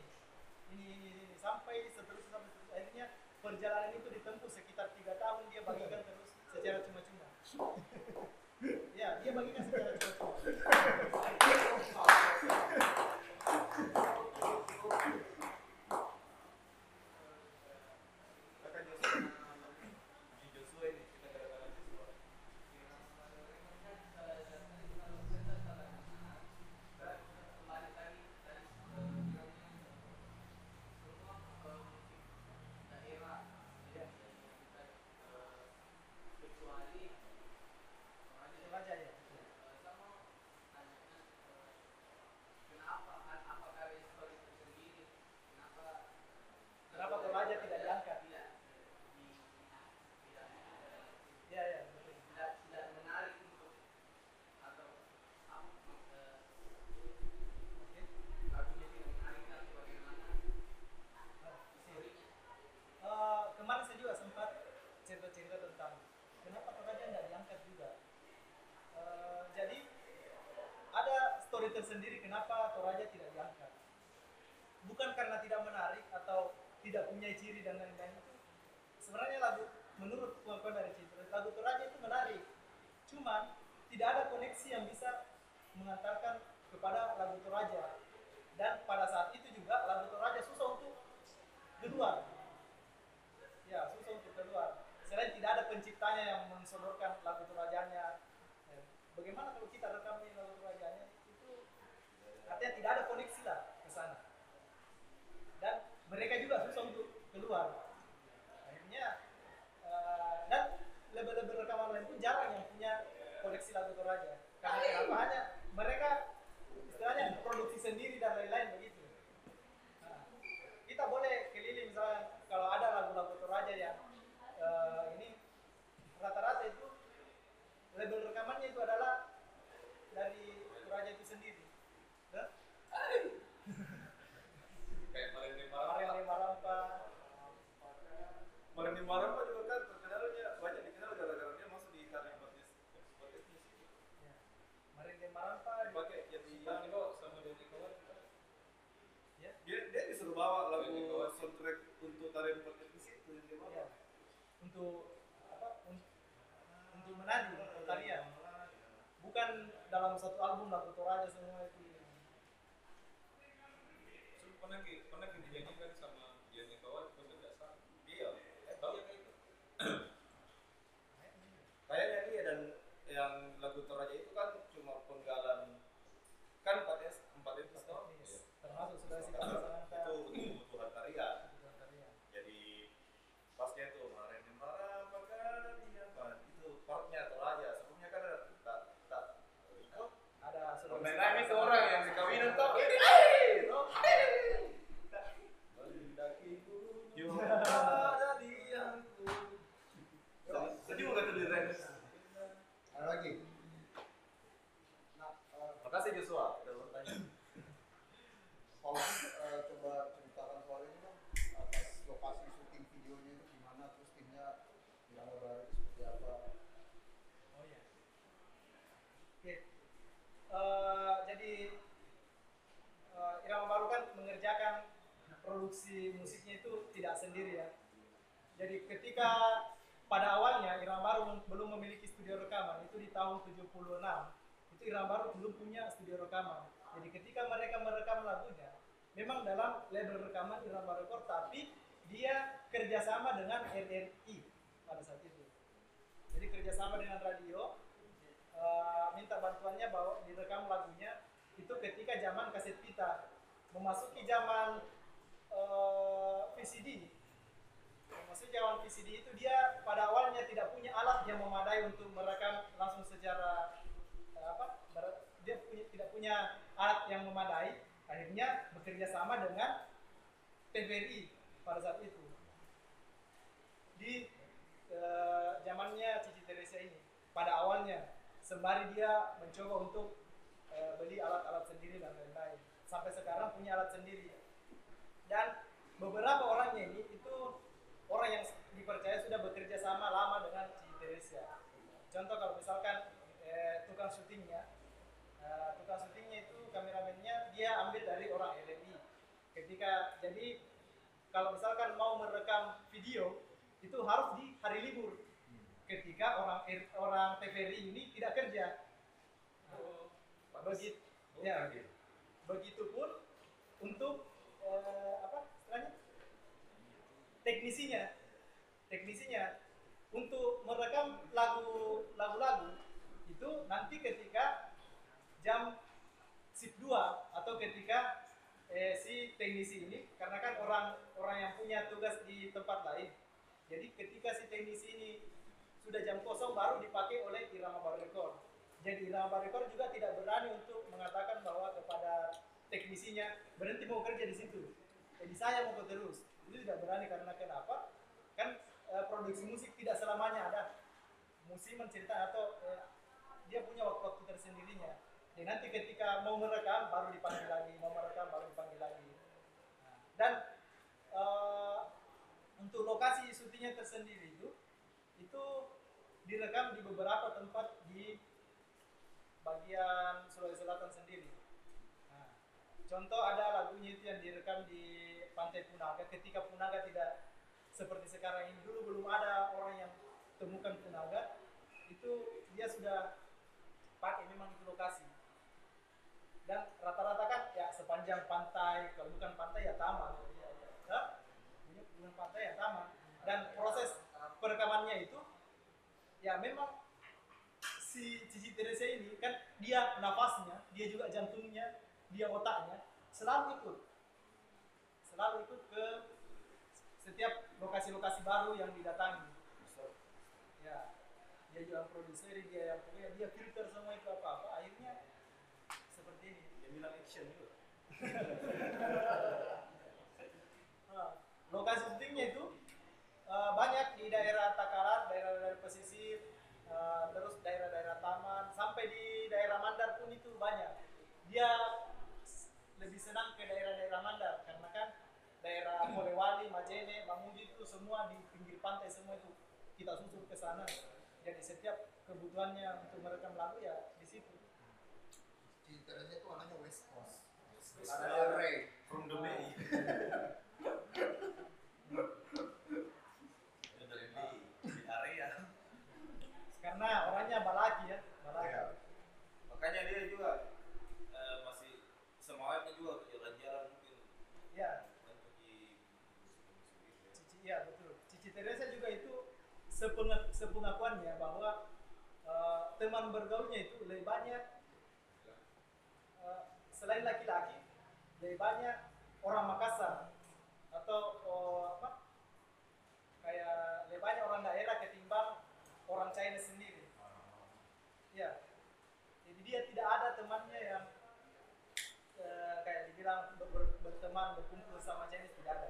ini ini, ini. sampai seterusnya sampai seterusnya. Akhirnya perjalanan itu ditempuh sekitar tiga tahun dia bagikan terus secara cuma-cuma ya dia bagikan secara cuma-cuma Kata Joshua, di Joshua ini kita kedatangan Joshua. itu aja ya tersendiri dalam label rekaman Irama Record tapi dia kerjasama dengan RRI pada saat itu. Jadi kerjasama dengan radio, eh, minta bantuannya bahwa direkam lagunya itu ketika zaman kaset pita memasuki zaman eh, VCD. Memasuki zaman VCD itu dia pada awalnya tidak punya alat yang memadai untuk merekam langsung secara eh, apa? Dia punya, tidak punya alat yang memadai. Akhirnya bekerja sama dengan TVRI pada saat itu. Di eh, zamannya Cici Teresa ini pada awalnya sembari dia mencoba untuk eh, beli alat-alat sendiri dan lain-lain. Sampai sekarang punya alat sendiri. Dan beberapa orangnya ini itu orang yang dipercaya sudah bekerja sama lama dengan Cici Teresa. Contoh kalau misalkan eh, tukang syutingnya eh, tukang syutingnya itu kameramennya dia ambil dari orang LMI ketika jadi kalau misalkan mau merekam video itu harus di hari libur. Ketika orang orang TVRI ini tidak kerja. Begitu ya. begitupun untuk eh, apa istilahnya? Teknisinya. Teknisinya. Untuk merekam lagu lagu-lagu itu nanti ketika jam shift 2 ketika eh, si teknisi ini karena kan orang orang yang punya tugas di tempat lain jadi ketika si teknisi ini sudah jam kosong baru dipakai oleh Irama Bar Record. Jadi Irama Bar Record juga tidak berani untuk mengatakan bahwa kepada teknisinya berhenti mau kerja di situ. Jadi saya mau terus. Itu tidak berani karena kenapa? Kan eh, produksi musik tidak selamanya ada. Musik menceritakan atau eh, dia punya waktu-waktu tersendirinya. Dan nanti ketika mau merekam baru dipanggil lagi, mau merekam baru dipanggil lagi. Nah, dan eh, untuk lokasi syutingnya tersendiri itu itu direkam di beberapa tempat di bagian Sulawesi Selatan sendiri. Contoh ada lagunya itu yang direkam di Pantai Punaga. Ketika Punaga tidak seperti sekarang ini dulu belum ada orang yang temukan Punaga itu dia sudah pakai memang itu lokasi dan rata-rata kan ya sepanjang pantai kalau bukan pantai ya taman. Hah? bukan pantai ya taman. Dan proses perekamannya itu ya memang si Cici Teresa ini kan dia nafasnya dia juga jantungnya dia otaknya selalu ikut. Selalu ikut ke setiap lokasi-lokasi baru yang didatangi. Ya dia juga produser dia yang dia filter semua itu apa apa akhirnya seperti ini Dia bilang action juga. (laughs) Lokasi syutingnya itu eh, banyak di daerah Takalar, daerah-daerah pesisir, eh, terus daerah-daerah taman, sampai di daerah Mandar pun itu banyak. Dia lebih senang ke daerah-daerah Mandar karena kan daerah Polewali, Majene, Mamudi itu semua di pinggir pantai semua itu kita susul ke sana. Jadi setiap kebutuhannya untuk merekam lagu ya di situ. Cinternya itu anaknya West Del Rey. From the Bay. Dia dari di, di area. Karena orangnya balaki ya, balaki. Iya. Makanya dia juga eh, masih semangatnya juga ke jalan-jalan mungkin Ya, ya. Cici, iya betul. Cici Teresa juga itu sepenga- sepengakuannya bahwa eh, teman bergaulnya itu lebih banyak eh, selain laki-laki lebih banyak orang Makassar atau oh, apa kayak lebih banyak orang daerah ketimbang orang China sendiri. Ya, jadi dia tidak ada temannya yang eh, kayak dibilang ber- ber- berteman berkumpul sama Chinese tidak ada.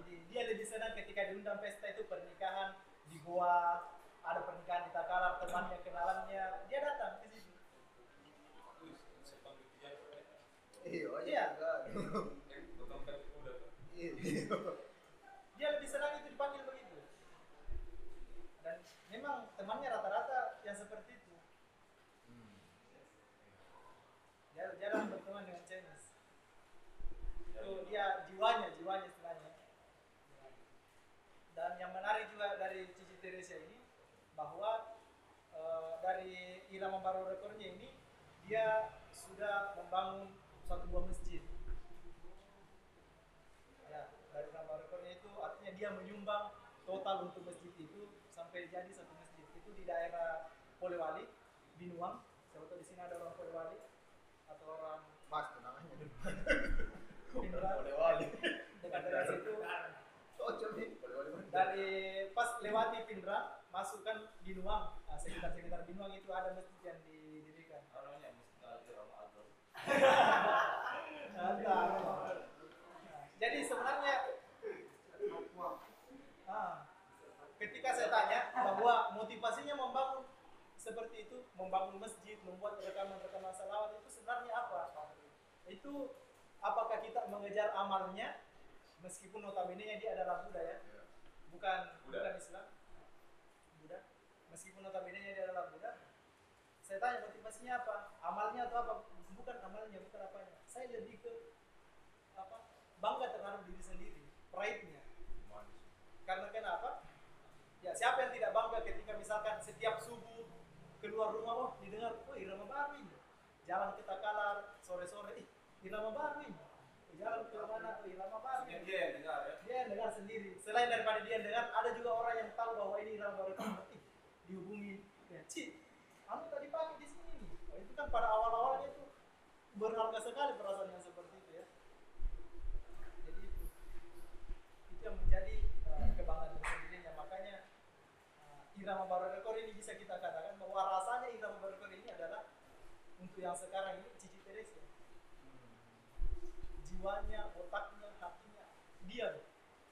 Jadi dia lebih senang ketika diundang pesta itu pernikahan di Goa, ada pernikahan di Takalar, temannya kenalannya, dia datang ke situ. Wih, sepang di tiga. Iya, tuh. Iya. (laughs) Dia lebih senang itu dipanggil begitu. Dan memang temannya rata-rata yang seperti itu. Jarang, jarang berteman dengan Chinese. Itu dia jiwanya, jiwanya istilahnya. Dan yang menarik juga dari Cici Teresa ini bahwa eh, dari irama baru rekornya ini dia sudah membangun satu buah masjid. Ya, dari irama rekornya itu artinya dia menyumbang total untuk masjid itu sampai jadi satu masjid itu di daerah Polewali, Binuang. Siapa tahu di sini ada orang Polewali atau orang Mas, aja. Binuang. (laughs) Polewali. Dekat dari situ Cocok nih. Boleh-boleh. dari pas lewati Pindrang masuk kan Binuang nah, sekitar sekitar Binuang itu ada masjid yang didirikan Apa namanya? Mesti (laughs) Rama Agam. ada Nah, jadi sebenarnya ah, ketika saya tanya bahwa motivasinya membangun seperti itu membangun masjid membuat rekaman-rekaman salawat itu sebenarnya apa? Itu apakah kita mengejar amalnya? Meskipun notabene dia adalah Buddha ya. Bukan Buddha. bukan Islam. Buddha. Meskipun notabene dia adalah Buddha. Saya tanya motivasinya apa? Amalnya atau apa? Bukan amalnya bukan apanya. Saya lebih ke apa? Bangga terhadap diri sendiri pride-nya. Karena kenapa siapa yang tidak bangga ketika misalkan setiap subuh keluar rumah oh didengar oh irama baru ini. Jalan ke Takalar sore-sore ih irama baru ini. Jalan ke mana oh irama baru ini. Dia yang dengar ya. dia yang dengar sendiri. Selain daripada dia yang dengar ada juga orang yang tahu bahwa ini irama baru. Ih dihubungi ya Ci kamu tadi pagi di sini nih. Itu kan pada awal-awalnya itu berharga sekali perasaan yang seperti itu ya jadi itu itu yang menjadi uh, kebanggaan tersendirinya makanya uh, irama baru rekor ini bisa kita katakan bahwa rasanya irama baru rekor ini adalah untuk yang sekarang ini Cici Teresa jiwanya otaknya hatinya dia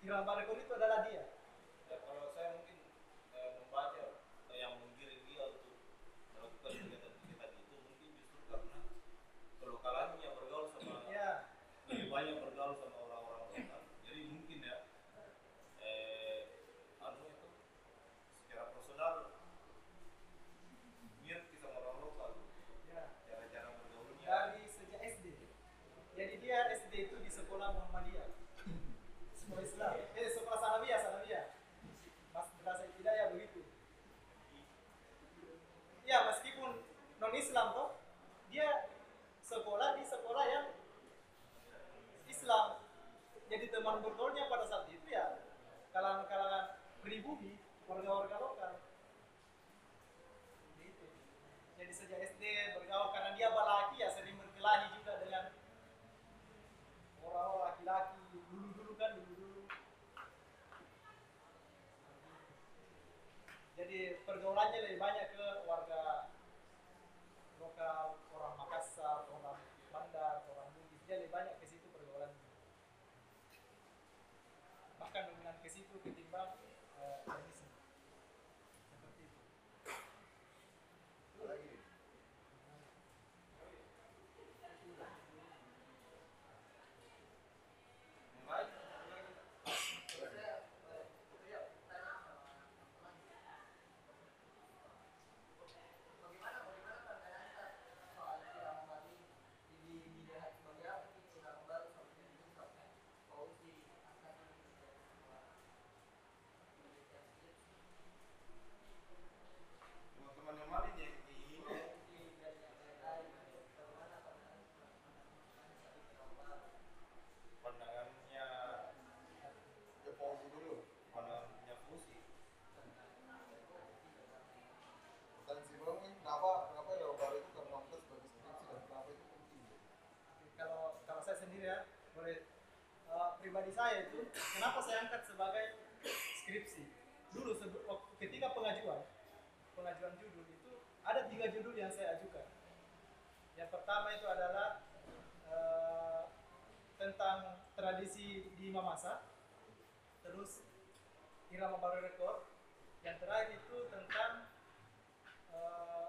irama baru rekor itu adalah dia de órgano pribadi saya itu kenapa saya angkat sebagai skripsi? Dulu ketika pengajuan pengajuan judul itu ada tiga judul yang saya ajukan. Yang pertama itu adalah eh, tentang tradisi di Mamasa terus irama baru rekor yang terakhir itu tentang eh,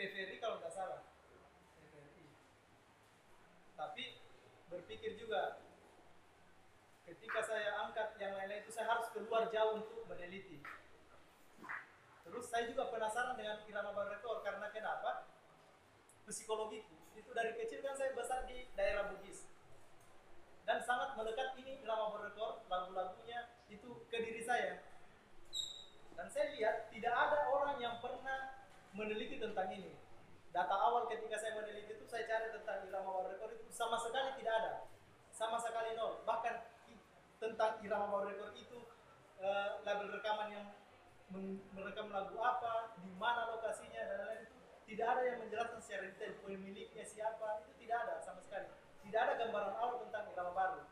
TVRI kalau nggak salah TVRI tapi berpikir juga. Ketika saya angkat yang lain-lain itu saya harus keluar jauh untuk meneliti. Terus saya juga penasaran dengan irama baru rekor karena kenapa? Psikologiku itu dari kecil kan saya besar di daerah Bugis. Dan sangat melekat ini irama baru rekor lagu-lagunya itu ke diri saya. Dan saya lihat tidak ada orang yang pernah meneliti tentang ini. Data awal ketika saya meneliti itu saya cari tentang irama baru rekor itu sama sekali tidak ada sama sekali nol. Bahkan tentang irama baru rekor itu eh, label rekaman yang merekam lagu apa di mana lokasinya dan lain-lain itu tidak ada yang menjelaskan secara detail pemiliknya siapa. Itu tidak ada sama sekali. Tidak ada gambaran awal tentang irama baru.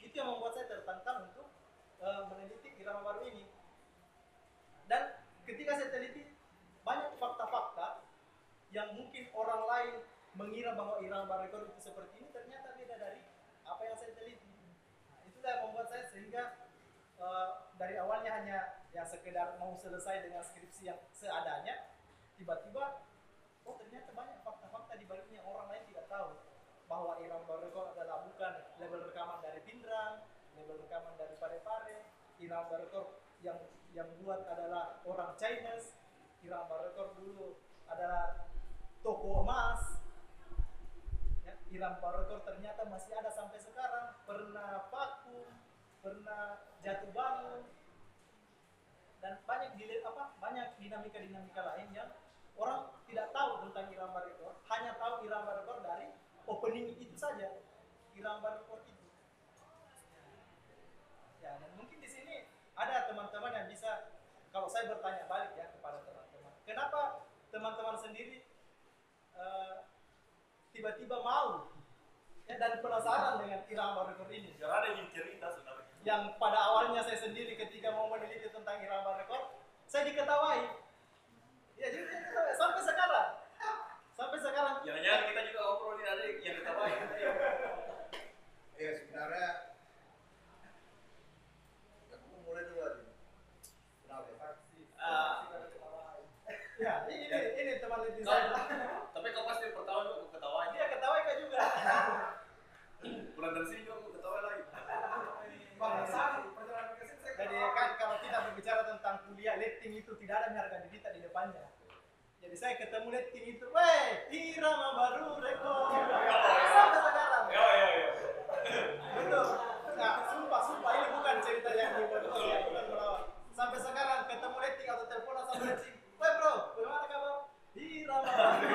Itu yang membuat saya tertantang untuk eh, meneliti irama baru ini. Dan ketika saya teliti banyak fakta-fakta yang mungkin orang lain mengira bahwa irama baru itu seperti ini ternyata beda dari apa yang saya teliti. Yang membuat saya sehingga eh, dari awalnya hanya ya sekedar mau selesai dengan skripsi yang seadanya, tiba-tiba oh ternyata banyak fakta-fakta di baliknya orang lain tidak tahu bahwa irama baru rekor adalah bukan label rekaman dari Pindrang, label rekaman dari Parepare, irama baru rekor yang yang buat adalah orang Chinese, irama baru rekor dulu adalah toko emas, ya, Iram ternyata masih ada sampai sekarang. Pernah vakum pernah jatuh bangun. Dan banyak dile- apa banyak dinamika dinamika lain yang orang tidak tahu tentang Iram Barotor hanya tahu Iram Barotor dari opening itu saja Iram Barotor itu. Ya dan mungkin di sini ada teman-teman yang bisa kalau saya bertanya balik ya kepada teman-teman kenapa teman-teman sendiri eh, tiba-tiba mau ya, dan penasaran dengan irama rekor ini? Jangan ada yang cerita sebenarnya. Yang pada awalnya saya sendiri ketika mau meneliti tentang irama rekor saya diketawai ya jadi diketawai. sampai sekarang sampai sekarang Jangan-jangan kita juga ngobrol ini ada yang ketawain. Ya sebenarnya ya, aku mulai dulu aja. Kenapa? ya? Ah. ya ini teman Kau- saya Tapi kau pasti pertama juga aku ketawain. dia ketawa kak juga Pulang dari sini juga aku ketawa lagi. Jadi kan kalau kita berbicara tentang kuliah letting itu tidak ada harga diri kita di depannya. Jadi saya ketemu letting itu, weh, irama baru rekor. Sampai sekarang. Ya ya ya. Betul. Nah, sumpah, sumpah ini bukan cerita yang dibuat ya, bukan melawan. Sampai sekarang ketemu letting atau teleponan sama letting, weh bro, bagaimana kabar? Irama baru.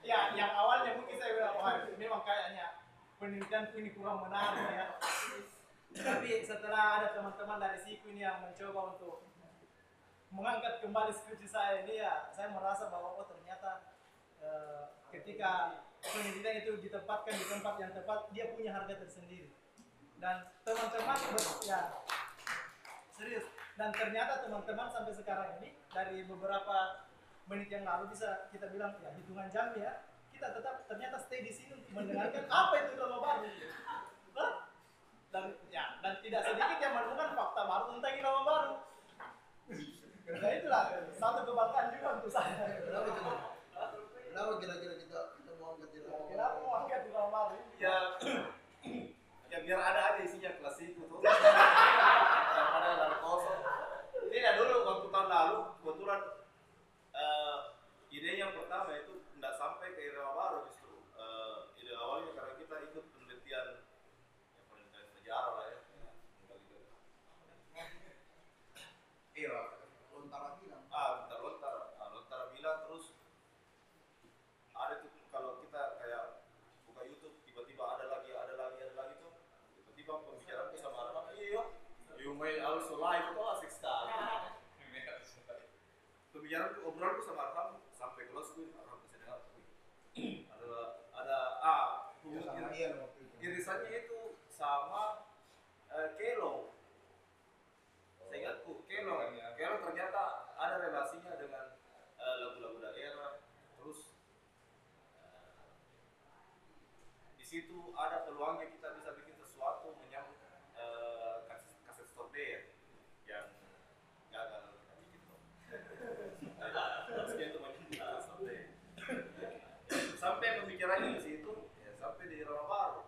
Ya, yang awalnya mungkin saya bilang, wah memang kayaknya penelitianku ini kurang menarik ya. Tapi setelah ada teman-teman dari siku ini yang mencoba untuk mengangkat kembali skripsi saya ini ya, saya merasa bahwa oh ternyata eh, ketika penelitian itu ditempatkan di tempat yang tepat, dia punya harga tersendiri. Dan teman-teman ya serius. Dan ternyata teman-teman sampai sekarang ini dari beberapa menit yang lalu bisa kita bilang ya hitungan jam ya kita tetap ternyata stay di sini untuk mendengarkan apa itu drama baru. Hah? Dan ya dan tidak sedikit yang menemukan fakta baru tentang drama baru. Nah itulah satu kebanggaan juga untuk saya. Kenapa coba? Kenapa kira-kira kita kita mau angkat dia? Kenapa mau angkat drama baru? ya (clears throat) ya biar ada aja isinya kelas itu tuh (laughs) daripada dari kosong ini ya dulu waktu tahun lalu kebetulan eh, ide yang pertama itu tidak sampai ke irama baru justru Eh, ide awalnya karena kita ikut penelitian ya penelitian sejarah lah ya Kembali ke- Iya, lontara bilang. ah bentar lontar ah, lontar bilang terus ada tuh kalau kita kayak buka YouTube tiba-tiba ada lagi ada lagi ada lagi tuh tiba-tiba pembicaraan tuh sama orang iya you may also live itu asik sekali pembicaraan tuh obrolan tuh sama Arham sampai kelas gue Arham bisa dengar. Wih, ada ada ah Ya, waktu itu. irisannya itu sama eh, Kelo. Saya ingatku Kelo. Kelo ternyata ada relasinya dengan eh, lagu-lagu daerah. Terus eh, di situ ada peluangnya kita bisa bikin sesuatu menyambut eh, kaset, kaset store day ya, yang gagal kita bikin tuh harusnya itu menyambut kaset store day sampai pemikirannya di situ ya, sampai di Roma Baru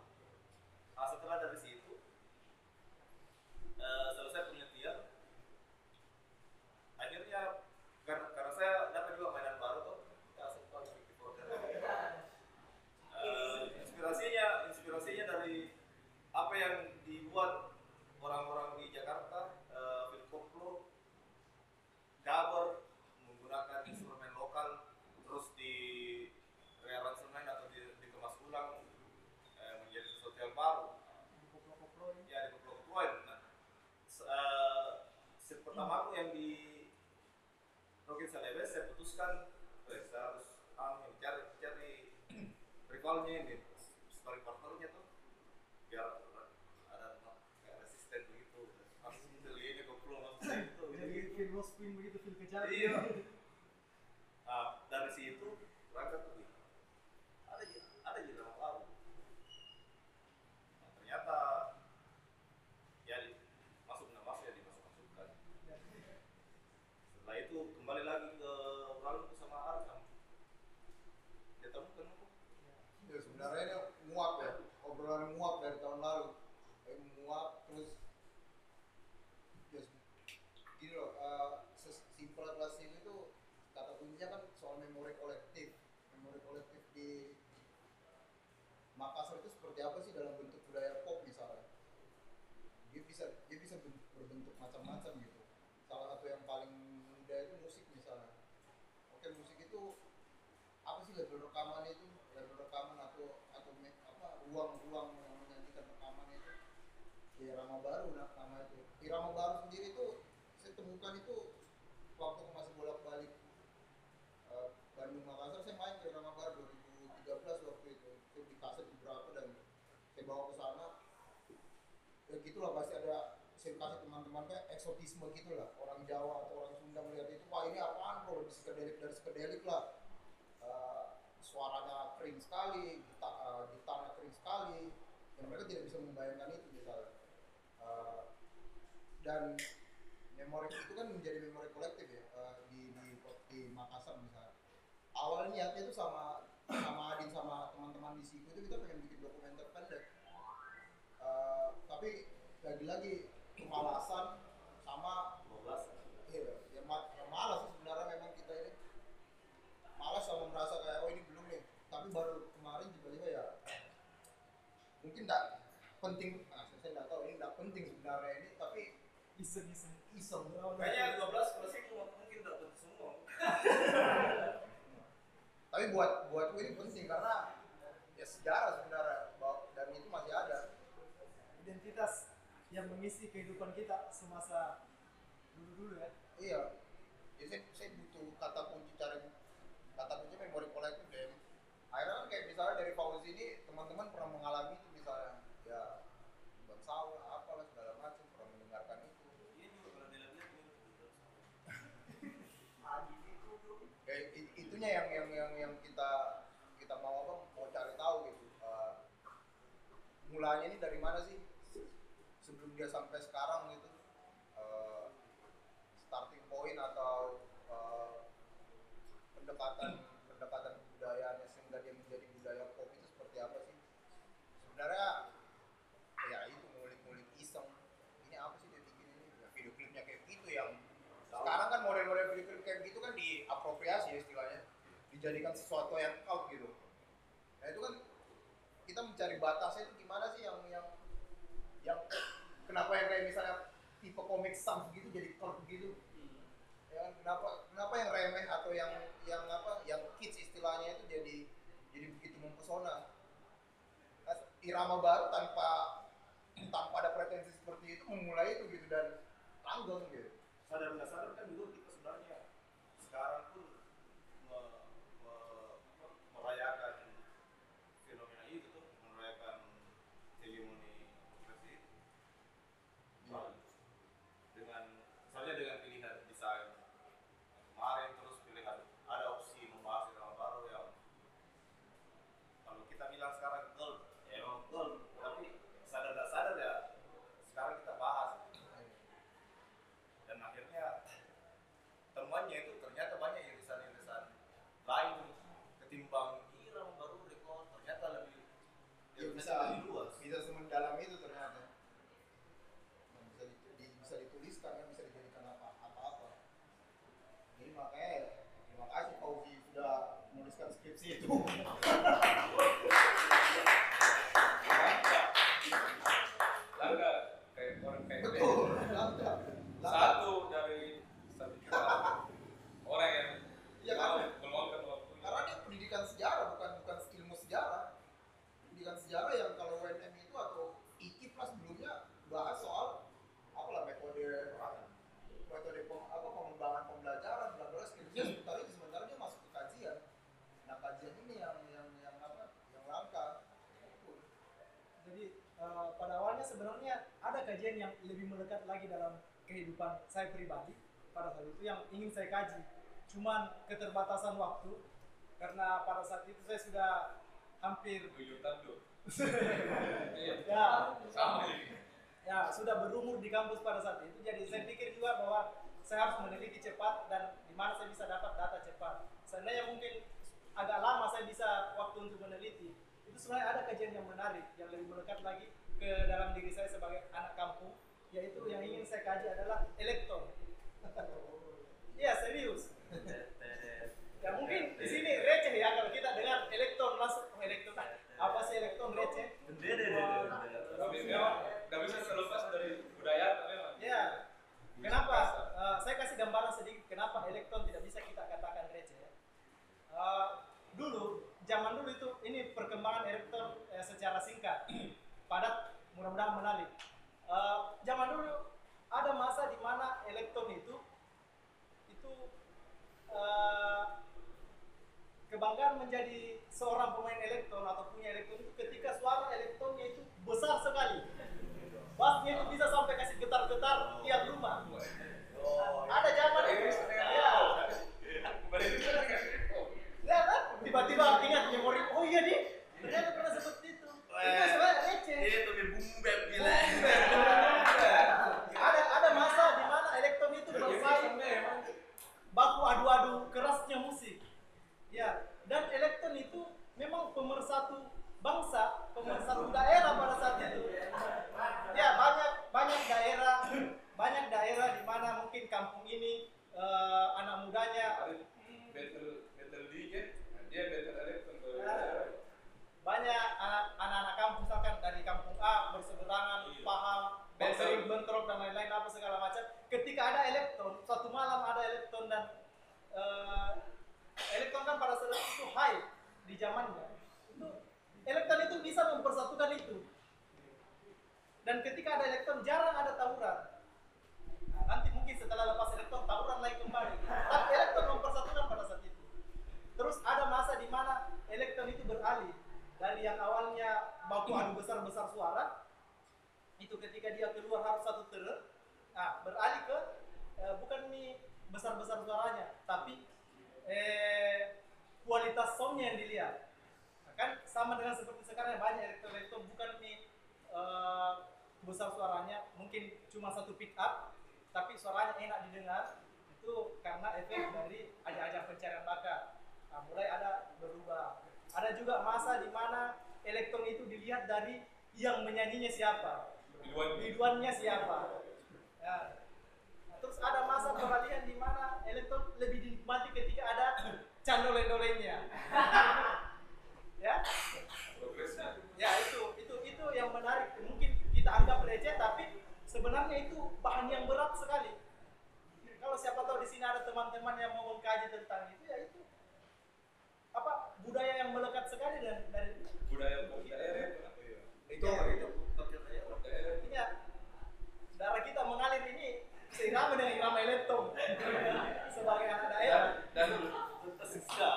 nah, setelah dari situ eh, selesai penelitian akhirnya karena, karena saya dapat juga mainan baru tuh kita sempat bikin folder Eh, inspirasinya inspirasinya dari apa yang dibuat orang-orang di Jakarta eh, film koplo cover menggunakan instrumen lokal terus di rearansemen atau di, dikemas ulang eh, menjadi sesuatu yang baru Koplo-koplo ini. ya di koplo-koploin nah, se- eh, aku yang di Rokin Salebes saya putuskan saya harus anu, cari cari rivalnya ini sparring partnernya tuh biar ada kayak resisten begitu harus beli ini maksud saya itu Jadi film Lost Queen begitu film kejar. Iya. Nah, dari situ berangkat tuh. Ada aja, ada aja nama baru. Nah, ternyata ya di, masuk nggak masuk ya dimasuk masukkan. Setelah itu kembali lagi ke obrolan tuh sama Arkham. Dia temukan aku. Ya, sebenarnya ini muap ya, obrolan muap dari tahun lalu. Eh, muap terus ya se- gini loh, eh, sesimpel kelas ini tuh kata kuncinya kan soal memori kolektif. Memori kolektif di Makassar itu seperti apa sih dalam bentuk budaya pop misalnya? Dia bisa dia bisa ben- berbentuk macam-macam gitu. Salah satu yang paling mudah itu musik misalnya. Oke musik itu sih label rekaman itu label rekaman atau atau apa ruang-ruang yang menyanyikan rekaman itu. Ya irama baru nah, nama itu. Irama baru sendiri itu saya temukan itu waktu masih bolak balik Bandung Makassar saya main ke irama baru 2013 waktu itu. Saya di kaset beberapa dan saya bawa ke sana. Ya gitulah pasti ada saya kasih teman-teman kayak eksotisme gitulah. Orang Jawa atau orang Sunda melihat itu wah ini apaan bro? Lebih psikedelik dari psikedelik lah suaranya kering sekali, gita, eh, gitarnya kering sekali, dan mereka tidak bisa membayangkan itu misalnya. Eh, dan memori itu kan menjadi memori kolektif ya eh, di, di di Makassar misalnya. Awalnya niatnya itu sama sama Adin sama teman-teman di situ itu kita pengen bikin dokumenter pendek. Eh, tapi lagi-lagi kemalasan sama 12. Iya, ya, ma- ya malas sih sebenarnya memang kita ini malas sama merasa kayak oh ini belum nih tapi baru kemarin tiba-tiba ya mungkin tidak penting nah, saya tidak tahu ini tidak penting sebenarnya ini tapi Iseng-iseng. iseng Kayaknya 12 kelas itu mungkin enggak penting semua. tapi buat buatku ini penting karena ya sejarah sebenarnya Bahwa- dan itu masih identitas yang mengisi kehidupan kita semasa dulu-dulu ya. Iya. Jadi saya, saya butuh kata kunci cari kata kunci memori kolektif. Akhirnya kan kayak misalnya dari Fauzi ini teman-teman pernah mengalami itu misalnya ya bang sawah apalah segala macam pernah mendengarkan itu. Iya juga dilihat-lihat gitu. Ya, itunya yang yang yang yang kita kita mau apa mau cari tahu gitu. Eh, mulanya ini dari mana sih sebelum dia sampai sekarang gitu. Eh, starting point atau eh, pendekatan pendekatan budayanya sehingga dia menjadi budaya pop itu seperti apa sih? Sebenarnya ya itu ngulik-ngulik iseng. Ini apa sih dia bikin ini? Ya, video klipnya kayak gitu yang sekarang kan model-model video klip kayak gitu kan diapropriasi ya istilahnya, dijadikan sesuatu yang out gitu. Nah itu kan kita mencari batasnya itu gimana sih yang yang yang kenapa yang kayak misalnya tipe komik sans gitu jadi cult gitu ya kan? kenapa kenapa yang remeh atau yang yang apa yang kids istilahnya itu jadi jadi begitu mempesona irama baru tanpa tanpa ada pretensi seperti itu memulai itu gitu dan langgeng gitu. Sadar nggak sadar kan dulu kita sebenarnya sekarang pun me- me- apa, merayakan fenomena itu tuh merayakan hegemoni opresi itu Bagus. dengan misalnya dengan pilihan desain kemarin terus pilihan ada opsi membahas yang baru yang kalau kita bilang sekarang gold ya emang gold tapi sadar nggak sadar ya sekarang kita bahas dan akhirnya temannya itu ternyata banyak irisan-irisan lain ketimbang irama baru rekor ternyata lebih ya ternyata bisa lebih luas bisa semendalam itu ternyata Nah, bisa di, di- bisa dituliskan kan bisa dijadikan apa apa apa jadi makanya ya, terima kasih Fauzi sudah menuliskan skripsi (laughs) itu Langka kayak orang kayak betul langka langka Satu dari satu juta orang yang Iya mau kan? meluangkan waktu. karena dia pendidikan sejarah bukan bukan ilmu sejarah pendidikan sejarah yang kalau UNM itu atau IKIP lah sebelumnya bahas soal apalah metode metode pem- apa pengembangan pembelajaran bla bla skripsinya sebentar itu sementara dia masuk ke kajian nah kajian ini yang yang yang apa yang langka Jadi eh, pada awalnya sebenarnya ada kajian yang lebih melekat lagi dalam kehidupan saya pribadi pada saat itu yang ingin saya kaji. Cuman keterbatasan waktu karena pada saat itu saya sudah hampir (laughs) ya Sama ya sudah berumur di kampus pada saat itu. Jadi saya pikir juga bahwa saya harus meneliti cepat dan di mana saya bisa dapat data cepat. Seandainya mungkin agak lama saya bisa waktu untuk meneliti. Itu sebenarnya ada kajian yang menarik yang lebih melekat lagi ke dalam diri saya sebagai anak kampung, yaitu yang ingin saya kaji adalah elektron. Iya serius. Ya mungkin di sini receh ya kalau kita dengar elektron masuk oh, elektron apa sih elektron receh? Tapi memang nggak bisa terlepas dari budaya memang. Ya, kenapa? Eh, saya kasih gambaran sedikit kenapa elektron tidak bisa kita katakan receh. ya. Eh, dulu, zaman dulu itu ini perkembangan elektron eh, secara singkat, (clears throat) padat, mudah-mudahan menarik. Eh, zaman dulu ada masa di mana elektron itu itu uh, kebanggaan menjadi seorang pemain elektron atau punya elektron itu ketika suara elektronnya itu besar sekali. Bassnya itu bisa sampai kasih getar-getar tiap rumah. Oh. Ada zaman itu. Ya. Tiba-tiba ingat memori. Oh iya nih, ternyata pernah seperti Enggak eh, sebenarnya receh. Itu bumbu beb gila. Ada ada masa di mana elektron itu iya, bersaing iya, iya, baku adu-adu kerasnya musik. Ya, dan elektron itu memang pemersatu bangsa, pemersatu daerah pada saat itu. Ya, banyak banyak daerah banyak daerah di mana mungkin kampung ini uh, anak mudanya battle battle dia kan? nah, dia battle elektron banyak anak-anak kampus misalkan dari kampung A berseberangan iya. paham berseri bentrok dan lain-lain apa segala macam. Ketika ada elektron satu malam ada elektron dan uh, elektron kan pada saat itu high di zamannya. Itu elektron itu bisa mempersatukan itu. Dan ketika ada elektron jarang ada tawuran. Nah, nanti mungkin setelah lepas elektron tawuran lagi kembali. Tapi elektron mempersatukan pada saat itu. Terus ada masa di mana elektron itu beralih dari yang awalnya baku adu besar-besar suara itu ketika dia keluar harus satu ter nah beralih ke eh, bukan nih besar-besar suaranya tapi eh, kualitas soundnya yang dilihat. Nah, kan sama dengan seperti sekarang banyak elektron-elektron bukan nih eh, besar suaranya mungkin cuma satu pick up tapi suaranya enak didengar itu karena efek dari ajang-ajang pencarian bakat. Nah, mulai ada berubah ada juga masa di mana elektron itu dilihat dari yang menyanyinya siapa. Biduan. biduannya siapa. Ya. Nah, terus ada masa peralihan di mana elektron lebih dinikmati ketika ada candole-dolenya (laughs) ya. Ya itu itu itu yang menarik. Mungkin kita anggap receh tapi sebenarnya itu bahan yang berat sekali. Kalau siapa tahu di sini ada teman-teman yang mau mengkaji tentang itu budaya yang melekat sekali dari, dari Budaya pop daerah itu. lah. Itu artinya darah kita mengalir ini seirama dengan irama elektron sebagai anak daerah Dan Tersisa.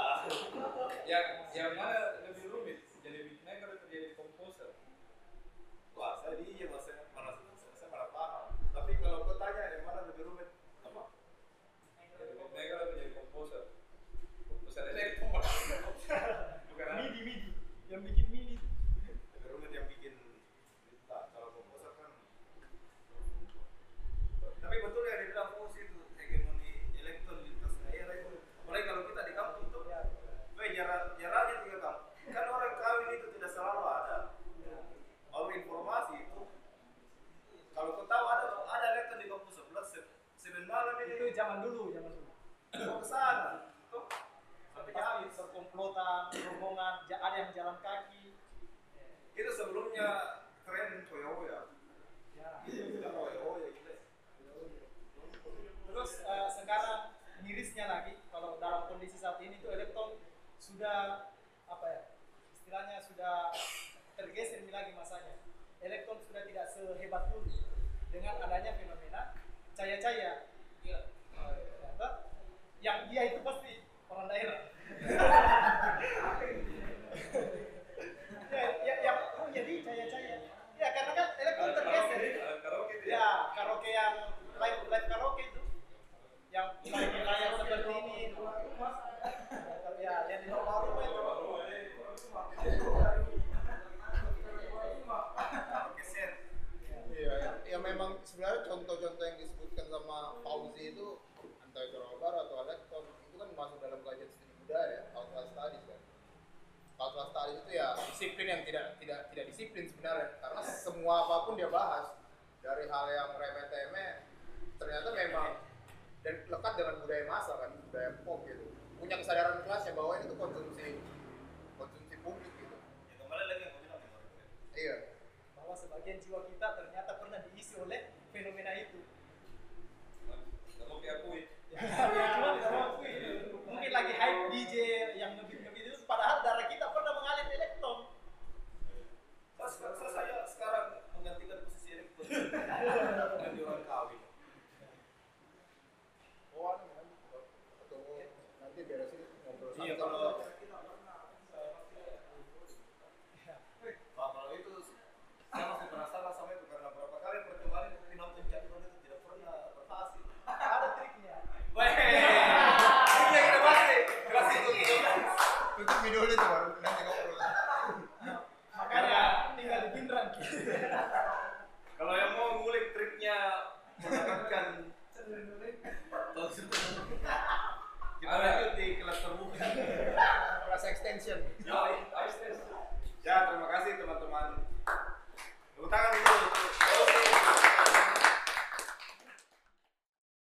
yang yang mana lebih rumit? Jadi beatmaker atau jadi komposer? Wah, saya dia mas saya mana saya, saya mana paham. Tapi kalau kau tanya yang mana lebih rumit, apa? Jadi beatmaker atau jadi komposer? Komposer elektro. Bukan apa? midi midi yang bikin midi Lebih rumit yang bikin nah, kalau komposer kan. Tapi betul yang dibilang fungsi itu hegemoni elektron di lintas daerah itu. Mulai kalau kita di kampung tuh, ya, Weh, jarak jaraknya tiga kampung. Kan orang kawin itu tidak selalu ada. Mau informasi itu. Kalau kau tahu ada ada elektron di kampung sebelah se- sembilan malam ini. itu zaman dulu zaman dulu mau ke sana. Tuh, Sampai pasti perkomplotan rombongan ada yang jalan kaki Itu sebelumnya tren Toyoya. ya Tidak Toyoya gitu. Terus eh, sekarang mirisnya lagi kalau dalam kondisi saat ini tuh elektron sudah apa ya istilahnya sudah tergeser lagi masanya. Elektron sudah tidak sehebat dulu dengan adanya fenomena cahaya-cahaya. Iya. Eh, apa? Yang dia itu pasti orang daerah. (laughs) ya, ya, yang oh jadi cahaya-cahaya. Ya karena kan elektron tergeser. Alat karaoke itu Ya, karaoke yang live live karaoke itu yang layar seperti ini. Ya, yang. Iya, ya, memang sebenarnya contoh-contoh yang disebutkan sama Fauzi itu entah itu robar atau elektron itu kan masuk dalam kajian studi budaya ya, cultural studies kan. Cultural studies itu ya disiplin yang tidak tidak tidak disiplin sebenarnya karena semua apa pun dia bahas dari hal yang remeh-temeh ternyata memang dan lekat dengan budaya masa kan budaya pop gitu punya kesadaran kelas ya bahwa ini tuh konsumsi konsumsi publik gitu Ya kembali lagi yang kau bilang iya Bahwa sebagian jiwa kita ternyata pernah diisi oleh fenomena itu. Nggak mau diakui. Ya, cuma nggak mau akui. Mungkin lagi hype DJ yang ngebit-ngebit itu padahal darah kita pernah mengalir elektron. Saya, saya, sekarang menggantikan posisi elektron. Ganti (laughs) orang kawin.